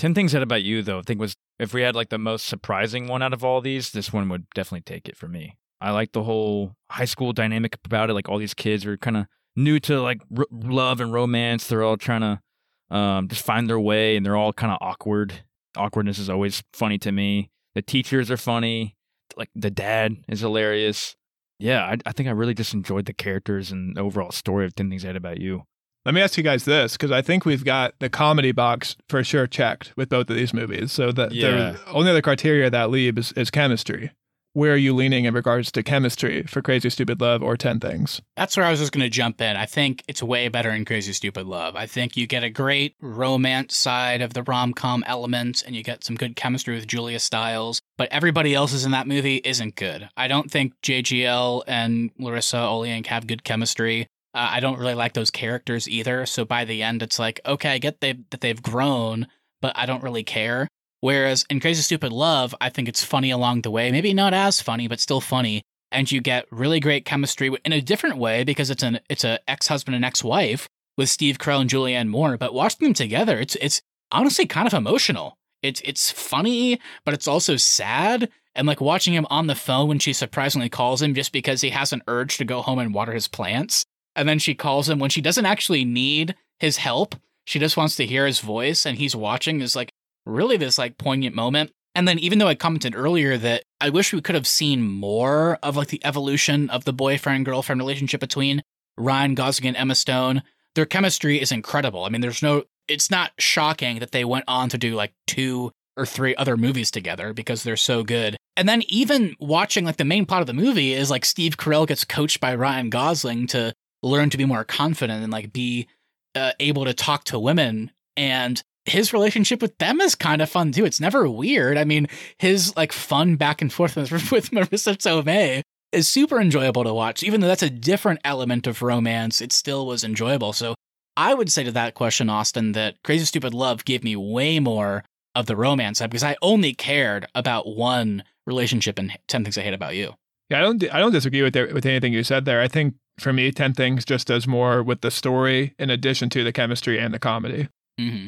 Ten things said about you though, I think was if we had like the most surprising one out of all these, this one would definitely take it for me. I like the whole high school dynamic about it. Like all these kids are kind of new to like r- love and romance. They're all trying to um, just find their way, and they're all kind of awkward. Awkwardness is always funny to me. The teachers are funny. Like the dad is hilarious. Yeah, I, I think I really just enjoyed the characters and overall story of Ten Things I Hate About You. Let me ask you guys this, because I think we've got the comedy box for sure checked with both of these movies. So the, yeah. the only other criteria that leave is, is chemistry where are you leaning in regards to chemistry for Crazy Stupid Love or 10 Things? That's where I was just going to jump in. I think it's way better in Crazy Stupid Love. I think you get a great romance side of the rom com elements and you get some good chemistry with Julia Stiles, but everybody else is in that movie isn't good. I don't think JGL and Larissa Oleynik have good chemistry. Uh, I don't really like those characters either. So by the end, it's like, okay, I get they, that they've grown, but I don't really care. Whereas in Crazy Stupid Love, I think it's funny along the way. Maybe not as funny, but still funny. And you get really great chemistry in a different way because it's an it's a ex husband and ex wife with Steve Carell and Julianne Moore. But watching them together, it's it's honestly kind of emotional. It's it's funny, but it's also sad. And like watching him on the phone when she surprisingly calls him just because he has an urge to go home and water his plants. And then she calls him when she doesn't actually need his help. She just wants to hear his voice and he's watching is like really this like poignant moment. And then even though I commented earlier that I wish we could have seen more of like the evolution of the boyfriend girlfriend relationship between Ryan Gosling and Emma Stone, their chemistry is incredible. I mean, there's no it's not shocking that they went on to do like two or three other movies together because they're so good. And then even watching like the main plot of the movie is like Steve Carell gets coached by Ryan Gosling to learn to be more confident and like be uh, able to talk to women and his relationship with them is kind of fun too. It's never weird. I mean, his like fun back and forth with, [laughs] with Marisa Tomei is super enjoyable to watch. Even though that's a different element of romance, it still was enjoyable. So I would say to that question, Austin, that Crazy Stupid Love gave me way more of the romance side because I only cared about one relationship in 10 Things I Hate About You. Yeah, I don't I don't disagree with with anything you said there. I think For me, 10 Things just does more with the story in addition to the chemistry and the comedy. hmm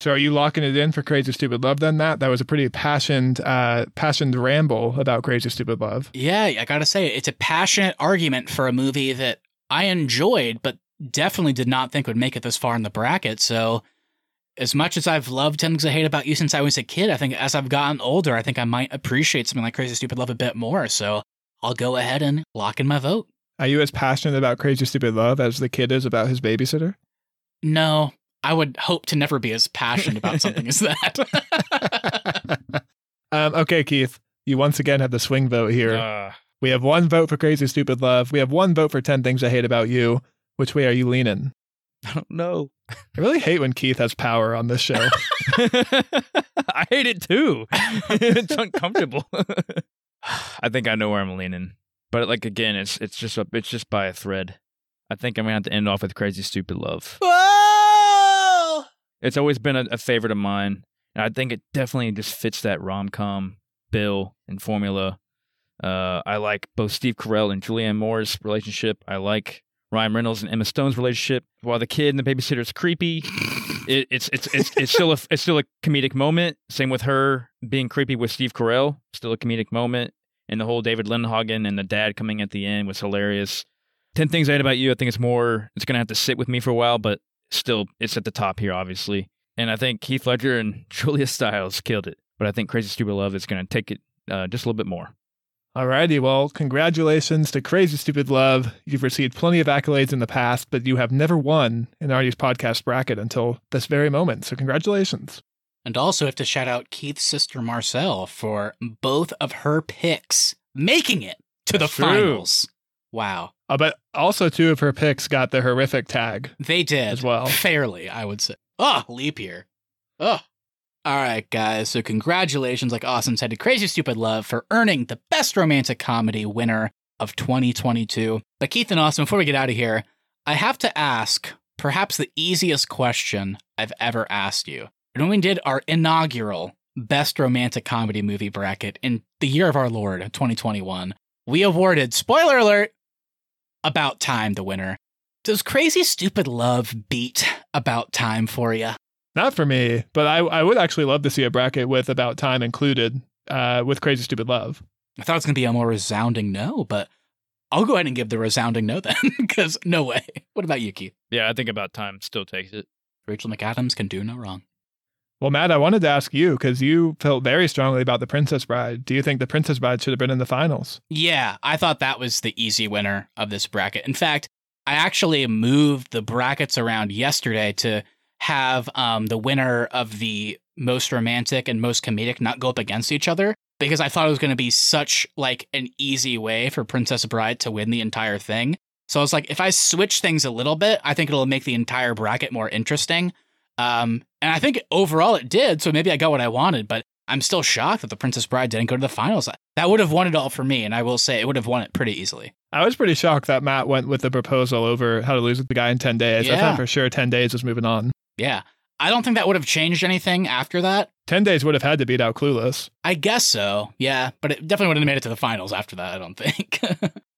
So are you locking it in for Crazy Stupid Love then, That That was a pretty passioned, uh, passioned ramble about Crazy Stupid Love. Yeah, I gotta say, it's a passionate argument for a movie that I enjoyed, but definitely did not think would make it this far in the bracket. So, as much as I've loved 10 Things I Hate About You since I was a kid, I think as I've gotten older, I think I might appreciate something like Crazy Stupid Love a bit more. So, I'll go ahead and lock in my vote. Are you as passionate about Crazy Stupid Love as the kid is about his babysitter? No, I would hope to never be as passionate about something as that. [laughs] um, okay, Keith, you once again have the swing vote here. Uh, we have one vote for Crazy Stupid Love. We have one vote for 10 Things I Hate About You. Which way are you leaning? [laughs] I don't know. I really hate when Keith has power on this show. [laughs] I hate it too. it's uncomfortable. I think I know where I'm leaning, but like again, it's it's just a, it's just by a thread. I think I'm gonna have to end off with "Crazy Stupid Love." Whoa! It's always been a, a favorite of mine, and I think it definitely just fits that rom com bill and formula. Uh, I like both Steve Carell and Julianne Moore's relationship. I like Ryan Reynolds and Emma Stone's relationship. While the kid and the babysitter is creepy, [laughs] it, it's it's it's it's still a it's still a comedic moment. Same with her being creepy with Steve Carell, still a comedic moment. And the whole David Lindhagen and the dad coming at the end was hilarious. Ten Things I Hate About You. I think it's more. It's gonna have to sit with me for a while, but still, it's at the top here, obviously. And I think Keith Ledger and [laughs] Julia Stiles killed it. But I think Crazy Stupid Love is gonna take it uh, just a little bit more. Alrighty, well, congratulations to Crazy Stupid Love. You've received plenty of accolades in the past, but you have never won in Artie's podcast bracket until this very moment. So congratulations. And also have to shout out Keith's sister Marcel for both of her picks making it to That's the true. finals. Wow. Uh, but also, two of her picks got the horrific tag. They did As well. Fairly, I would say. Oh, leap year. Oh. All right, guys. So congratulations, like Austin said, to Crazy Stupid Love for earning the best romantic comedy winner of 2022. But Keith and Austin, before we get out of here, I have to ask perhaps the easiest question I've ever asked you. And when we did our inaugural best romantic comedy movie bracket in the year of our Lord, 2021, we awarded, spoiler alert, About Time the winner. Does Crazy Stupid Love beat About Time for you? Not for me, but I, I would actually love to see a bracket with About Time included uh, with Crazy Stupid Love. I thought it was going to be a more resounding no, but I'll go ahead and give the resounding no then, [laughs] because no way. What about you, Keith? Yeah, I think about time still takes it. Rachel McAdams can do no wrong. Well, Matt, I wanted to ask you because you felt very strongly about The Princess Bride. Do you think The Princess Bride should have been in the finals? Yeah, I thought that was the easy winner of this bracket. In fact, I actually moved the brackets around yesterday to have um, the winner of the most romantic and most comedic not go up against each other because I thought it was going to be such like an easy way for Princess Bride to win the entire thing. So I was like, if I switch things a little bit, I think it'll make the entire bracket more interesting. Um, and I think overall it did. So maybe I got what I wanted, but I'm still shocked that the Princess Bride didn't go to the finals. That would have won it all for me, and I will say it would have won it pretty easily. I was pretty shocked that Matt went with the proposal over How to Lose with the Guy in 10 Days. I thought for sure 10 Days was moving on. Yeah. I don't think that would have changed anything after that. 10 Days would have had to beat out Clueless. I guess so. Yeah, but it definitely wouldn't have made it to the finals after that, I don't think. [laughs]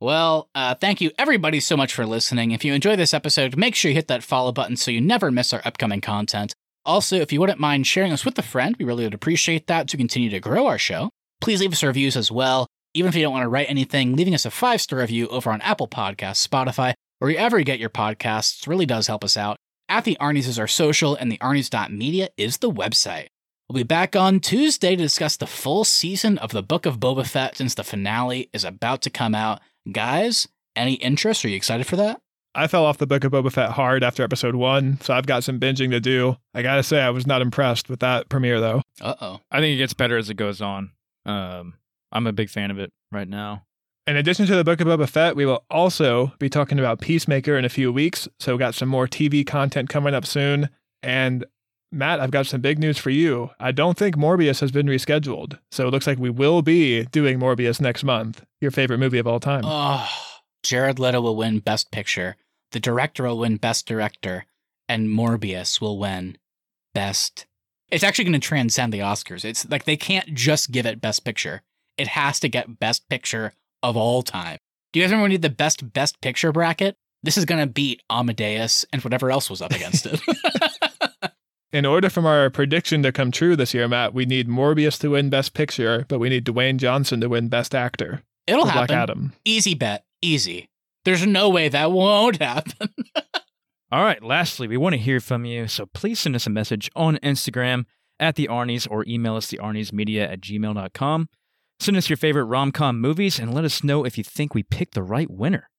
well, uh, thank you everybody so much for listening. If you enjoy this episode, make sure you hit that follow button so you never miss our upcoming content. Also, if you wouldn't mind sharing us with a friend, we really would appreciate that to continue to grow our show. Please leave us reviews as well. Even if you don't want to write anything, leaving us a five star review over on Apple Podcasts, Spotify, or wherever you get your podcasts really does help us out. At the Arnie's is our social, and the Arnie's.media is the website. We'll be back on Tuesday to discuss the full season of the Book of Boba Fett since the finale is about to come out. Guys, any interest? Are you excited for that? I fell off the Book of Boba Fett hard after episode one, so I've got some binging to do. I gotta say, I was not impressed with that premiere, though. Uh oh. I think it gets better as it goes on. Um, I'm a big fan of it right now. In addition to the Book of Boba Fett, we will also be talking about Peacemaker in a few weeks. So, we got some more TV content coming up soon. And Matt, I've got some big news for you. I don't think Morbius has been rescheduled. So, it looks like we will be doing Morbius next month, your favorite movie of all time. Oh, Jared Leto will win Best Picture. The director will win Best Director, and Morbius will win Best. It's actually going to transcend the Oscars. It's like they can't just give it Best Picture. It has to get Best Picture of all time. Do you guys remember when we did the best best picture bracket? This is gonna beat Amadeus and whatever else was up against it. [laughs] [laughs] In order for our prediction to come true this year, Matt, we need Morbius to win Best Picture, but we need Dwayne Johnson to win Best Actor. It'll for Black happen. Adam. Easy bet. Easy. There's no way that won't happen. [laughs] All right, lastly, we want to hear from you, so please send us a message on Instagram at the Arnie's or email us the Media at gmail.com. Send us your favorite rom com movies and let us know if you think we picked the right winner.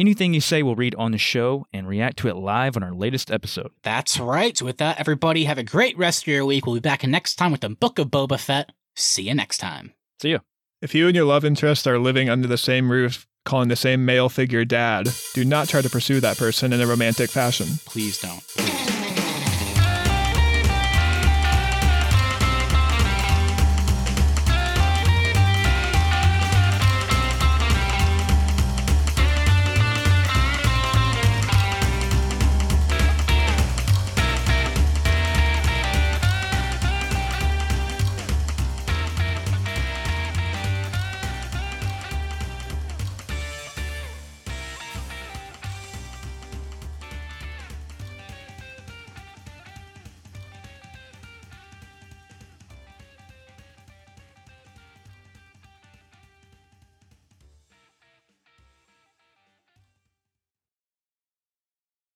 Anything you say we'll read on the show and react to it live on our latest episode. That's right. So with that, everybody have a great rest of your week. We'll be back next time with the Book of Boba Fett. See you next time. See ya. If you and your love interest are living under the same roof, calling the same male figure dad, do not try to pursue that person in a romantic fashion. Please don't. Please.